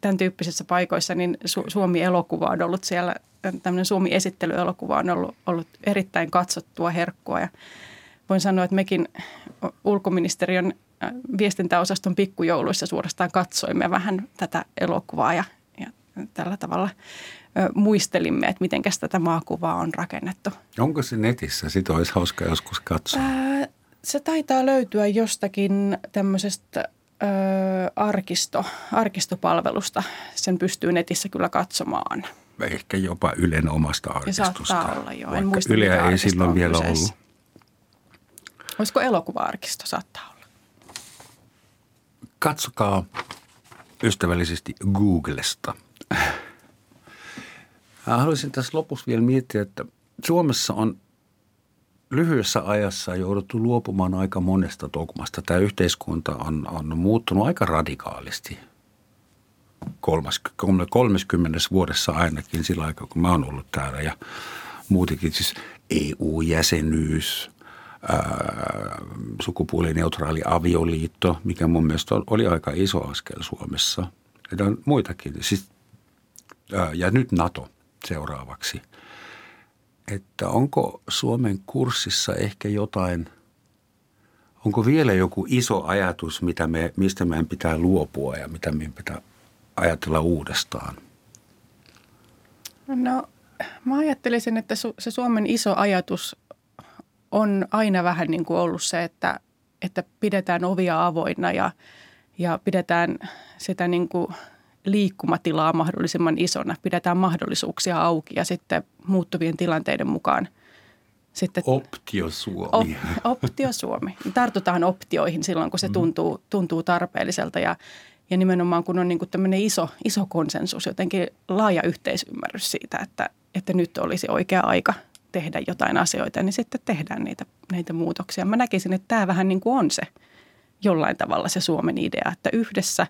tämän tyyppisissä paikoissa, niin Su- Suomi-elokuva on ollut siellä, tämmöinen Suomi-esittelyelokuva on ollut, ollut erittäin katsottua herkkua. Ja voin sanoa, että mekin ulkoministeriön viestintäosaston pikkujouluissa suorastaan katsoimme vähän tätä elokuvaa ja, ja tällä tavalla muistelimme, että miten tätä maakuvaa on rakennettu. Onko se netissä? Sitä olisi hauska joskus katsoa. Ää, se taitaa löytyä jostakin tämmöisestä ää, arkisto, arkistopalvelusta. Sen pystyy netissä kyllä katsomaan. Ehkä jopa Ylen omasta arkistosta. saattaa olla, joo. En muista, Yleä ei silloin vielä kyseessä. ollut. Olisiko elokuva-arkisto? Saattaa olla. Katsokaa ystävällisesti Googlesta – Haluaisin tässä lopussa vielä miettiä, että Suomessa on lyhyessä ajassa jouduttu luopumaan aika monesta dogmasta. Tämä yhteiskunta on, on muuttunut aika radikaalisti 30 vuodessa ainakin sillä aikaa, kun mä oon ollut täällä. Ja muutenkin siis EU-jäsenyys, ää, sukupuolineutraali avioliitto, mikä mun mielestä oli aika iso askel Suomessa. Ja muitakin. Siis, ää, ja nyt NATO – seuraavaksi. Että onko Suomen kurssissa ehkä jotain, onko vielä joku iso ajatus, mitä me, mistä meidän pitää luopua ja mitä meidän pitää ajatella uudestaan? No mä ajattelisin, että se Suomen iso ajatus on aina vähän niin kuin ollut se, että, että pidetään ovia avoinna ja, ja pidetään sitä niin kuin – liikkumatilaa mahdollisimman isona, pidetään mahdollisuuksia auki ja sitten muuttuvien tilanteiden mukaan sitten Optio Suomi. Op, optio Suomi. Tartutaan optioihin silloin, kun se mm. tuntuu, tuntuu tarpeelliselta ja, ja nimenomaan kun on niin kuin tämmöinen iso, iso konsensus, jotenkin laaja yhteisymmärrys siitä, että, että nyt olisi oikea aika tehdä jotain asioita, niin sitten tehdään niitä, niitä muutoksia. Mä näkisin, että tämä vähän niin kuin on se jollain tavalla se Suomen idea, että yhdessä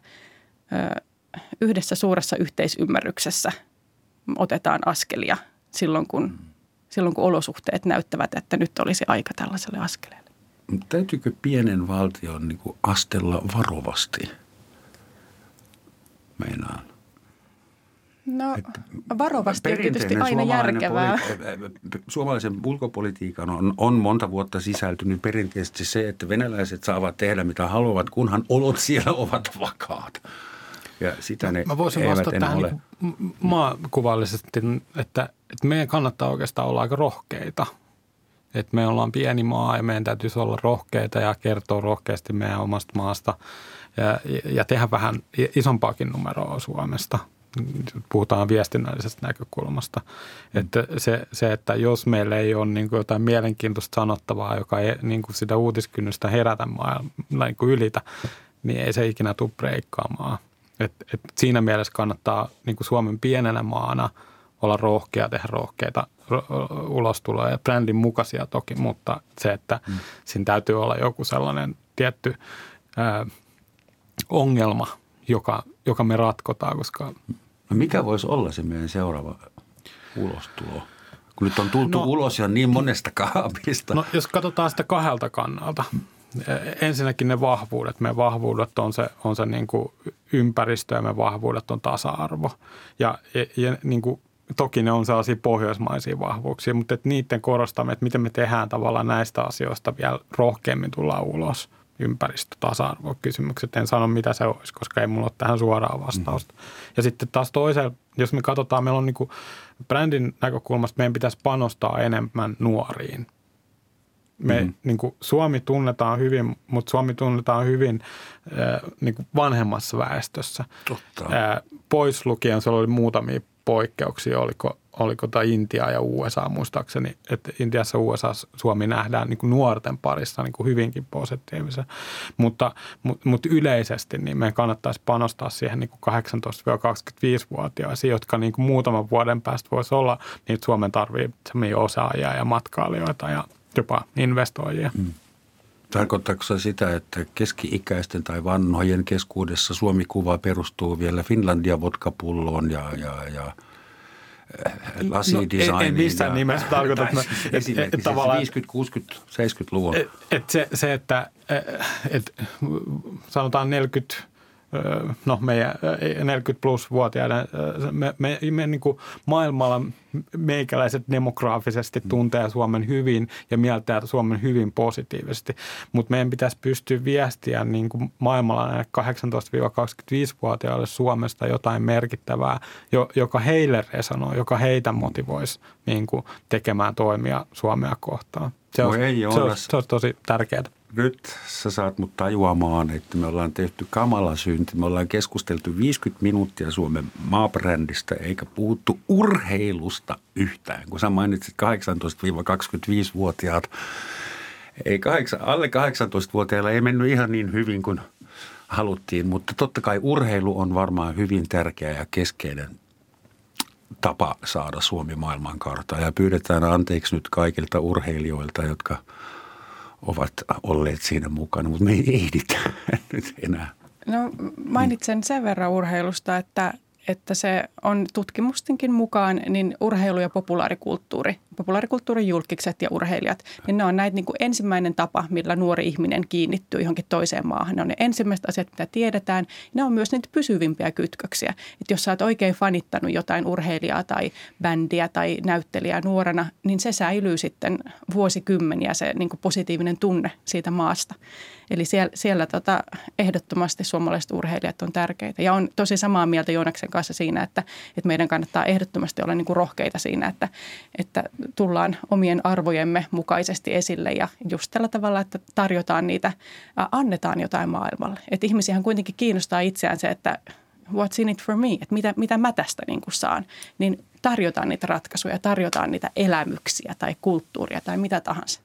yhdessä suuressa yhteisymmärryksessä otetaan askelia silloin, kun, silloin, kun olosuhteet näyttävät, että nyt olisi aika tällaiselle askeleelle. Täytyykö pienen valtion niin kuin astella varovasti? Meinaan. No varovasti on tietysti aina järkevää. Poli- suomalaisen ulkopolitiikan on, on monta vuotta sisältynyt perinteisesti se, että venäläiset saavat tehdä mitä haluavat, kunhan olot siellä ovat vakaat. Ja sitä ne Mä voisin vastata tähän ole. Niin maakuvallisesti, että, että meidän kannattaa oikeastaan olla aika rohkeita. Että me ollaan pieni maa ja meidän täytyisi olla rohkeita ja kertoa rohkeasti meidän omasta maasta ja, ja tehdä vähän isompaakin numeroa Suomesta. Puhutaan viestinnällisestä näkökulmasta. Mm. Että se, se, että jos meillä ei ole niin kuin jotain mielenkiintoista sanottavaa, joka ei niin kuin sitä uutiskynnystä herätä maailma, niin kuin ylitä, niin ei se ikinä tule breikkaamaan. Et, et siinä mielessä kannattaa niin kuin Suomen pienenä maana olla rohkea, tehdä rohkeita ulostuloja ja brändin mukaisia toki, mutta se, että mm. siinä täytyy olla joku sellainen tietty ää, ongelma, joka, joka me ratkotaan, koska... No mikä voisi olla se meidän seuraava ulostulo? Kun nyt on tultu no, ulos ja niin monesta kaapista. No jos katsotaan sitä kahdelta kannalta – ensinnäkin ne vahvuudet. Meidän vahvuudet on se, on se niin kuin ympäristö ja meidän vahvuudet on tasa-arvo. Ja, ja, ja niin kuin, toki ne on sellaisia pohjoismaisia vahvuuksia, mutta että niiden korostaminen, että miten me tehdään tavallaan näistä asioista vielä rohkeammin tulla ulos ympäristö, tasa kysymykset. En sano, mitä se olisi, koska ei mulla ole tähän suoraa vastausta. Mm. Ja sitten taas toisella, jos me katsotaan, meillä on niin kuin brändin näkökulmasta, meidän pitäisi panostaa enemmän nuoriin – me, mm. niin kuin, Suomi tunnetaan hyvin, mutta Suomi tunnetaan hyvin äh, niin kuin vanhemmassa väestössä. Totta. Äh, pois lukien, se oli muutamia poikkeuksia, oliko, oliko tai Intia ja USA muistaakseni, että Intiassa ja USA Suomi nähdään niin kuin nuorten parissa niin kuin hyvinkin positiivisen. Mutta, mutta, mutta yleisesti niin meidän kannattaisi panostaa siihen niin kuin 18-25-vuotiaisiin, jotka niin kuin muutaman vuoden päästä voisi olla niitä Suomen tarvitsemia osaajia ja matkailijoita ja jopa investoijia. Mm. Tarkoittaako se sitä, että keski-ikäisten tai vanhojen keskuudessa Suomi-kuva perustuu vielä Finlandia vodkapulloon ja, ja, ja lasidesigniin? No, en, en missään ja, nimessä tarkoita, että, että, että tavallaan, 50, 60, 70-luvun. Et, et se, se, että et, sanotaan 40 no meidän 40 plus vuotiaiden, me, me, me niin kuin maailmalla meikäläiset demograafisesti tuntee Suomen hyvin ja mieltää Suomen hyvin positiivisesti, mutta meidän pitäisi pystyä viestiä niin kuin maailmalla näille 18-25-vuotiaille Suomesta jotain merkittävää, joka heille resonoi, joka heitä motivoisi niin kuin tekemään toimia Suomea kohtaan. Se on, ei, se, on, se on tosi tärkeää nyt sä saat mut tajuamaan, että me ollaan tehty kamala synti. Me ollaan keskusteltu 50 minuuttia Suomen maabrändistä eikä puhuttu urheilusta yhtään. Kun sä mainitsit 18-25-vuotiaat, ei kahdeksan, alle 18-vuotiailla ei mennyt ihan niin hyvin kuin haluttiin, mutta totta kai urheilu on varmaan hyvin tärkeä ja keskeinen tapa saada Suomi maailmankartaan. Ja pyydetään anteeksi nyt kaikilta urheilijoilta, jotka – ovat olleet siinä mukana, mutta me ei ehditä nyt enää. No mainitsen sen verran urheilusta, että että se on tutkimustenkin mukaan niin urheilu ja populaarikulttuuri, populaarikulttuurin julkikset ja urheilijat, niin ne on näitä niin kuin ensimmäinen tapa, millä nuori ihminen kiinnittyy johonkin toiseen maahan. Ne on ne ensimmäiset asiat, mitä tiedetään. Ne on myös niitä pysyvimpiä kytköksiä. Että jos sä oot oikein fanittanut jotain urheilijaa tai bändiä tai näyttelijää nuorena, niin se säilyy sitten vuosikymmeniä se niin kuin positiivinen tunne siitä maasta. Eli siellä, siellä tota, ehdottomasti suomalaiset urheilijat on tärkeitä. Ja on tosi samaa mieltä Joonaksen kanssa siinä, että, että meidän kannattaa ehdottomasti olla niin kuin rohkeita siinä, että, että tullaan omien arvojemme mukaisesti esille ja just tällä tavalla, että tarjotaan niitä, annetaan jotain maailmalle. Että ihmisiähän kuitenkin kiinnostaa itseään se, että what's in it for me, että mitä, mitä mä tästä niin kuin saan, niin tarjotaan niitä ratkaisuja, tarjotaan niitä elämyksiä tai kulttuuria tai mitä tahansa.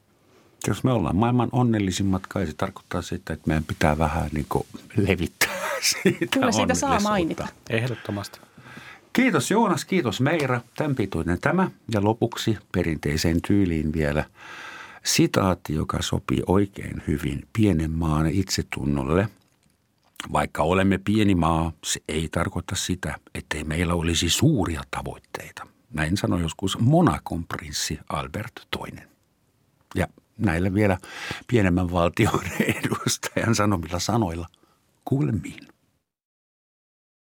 Jos me ollaan maailman onnellisimmat, kai se tarkoittaa sitä, että meidän pitää vähän niin kuin levittää siitä Kyllä siitä saa mainita. Ehdottomasti. Kiitos Joonas, kiitos Meira. Tämän pituinen tämä. Ja lopuksi perinteiseen tyyliin vielä sitaatti, joka sopii oikein hyvin pienen maan itsetunnolle. Vaikka olemme pieni maa, se ei tarkoita sitä, ettei meillä olisi suuria tavoitteita. Näin sanoi joskus Monakon prinssi Albert II. Ja näillä vielä pienemmän valtion edustajan sanomilla sanoilla kuulemiin.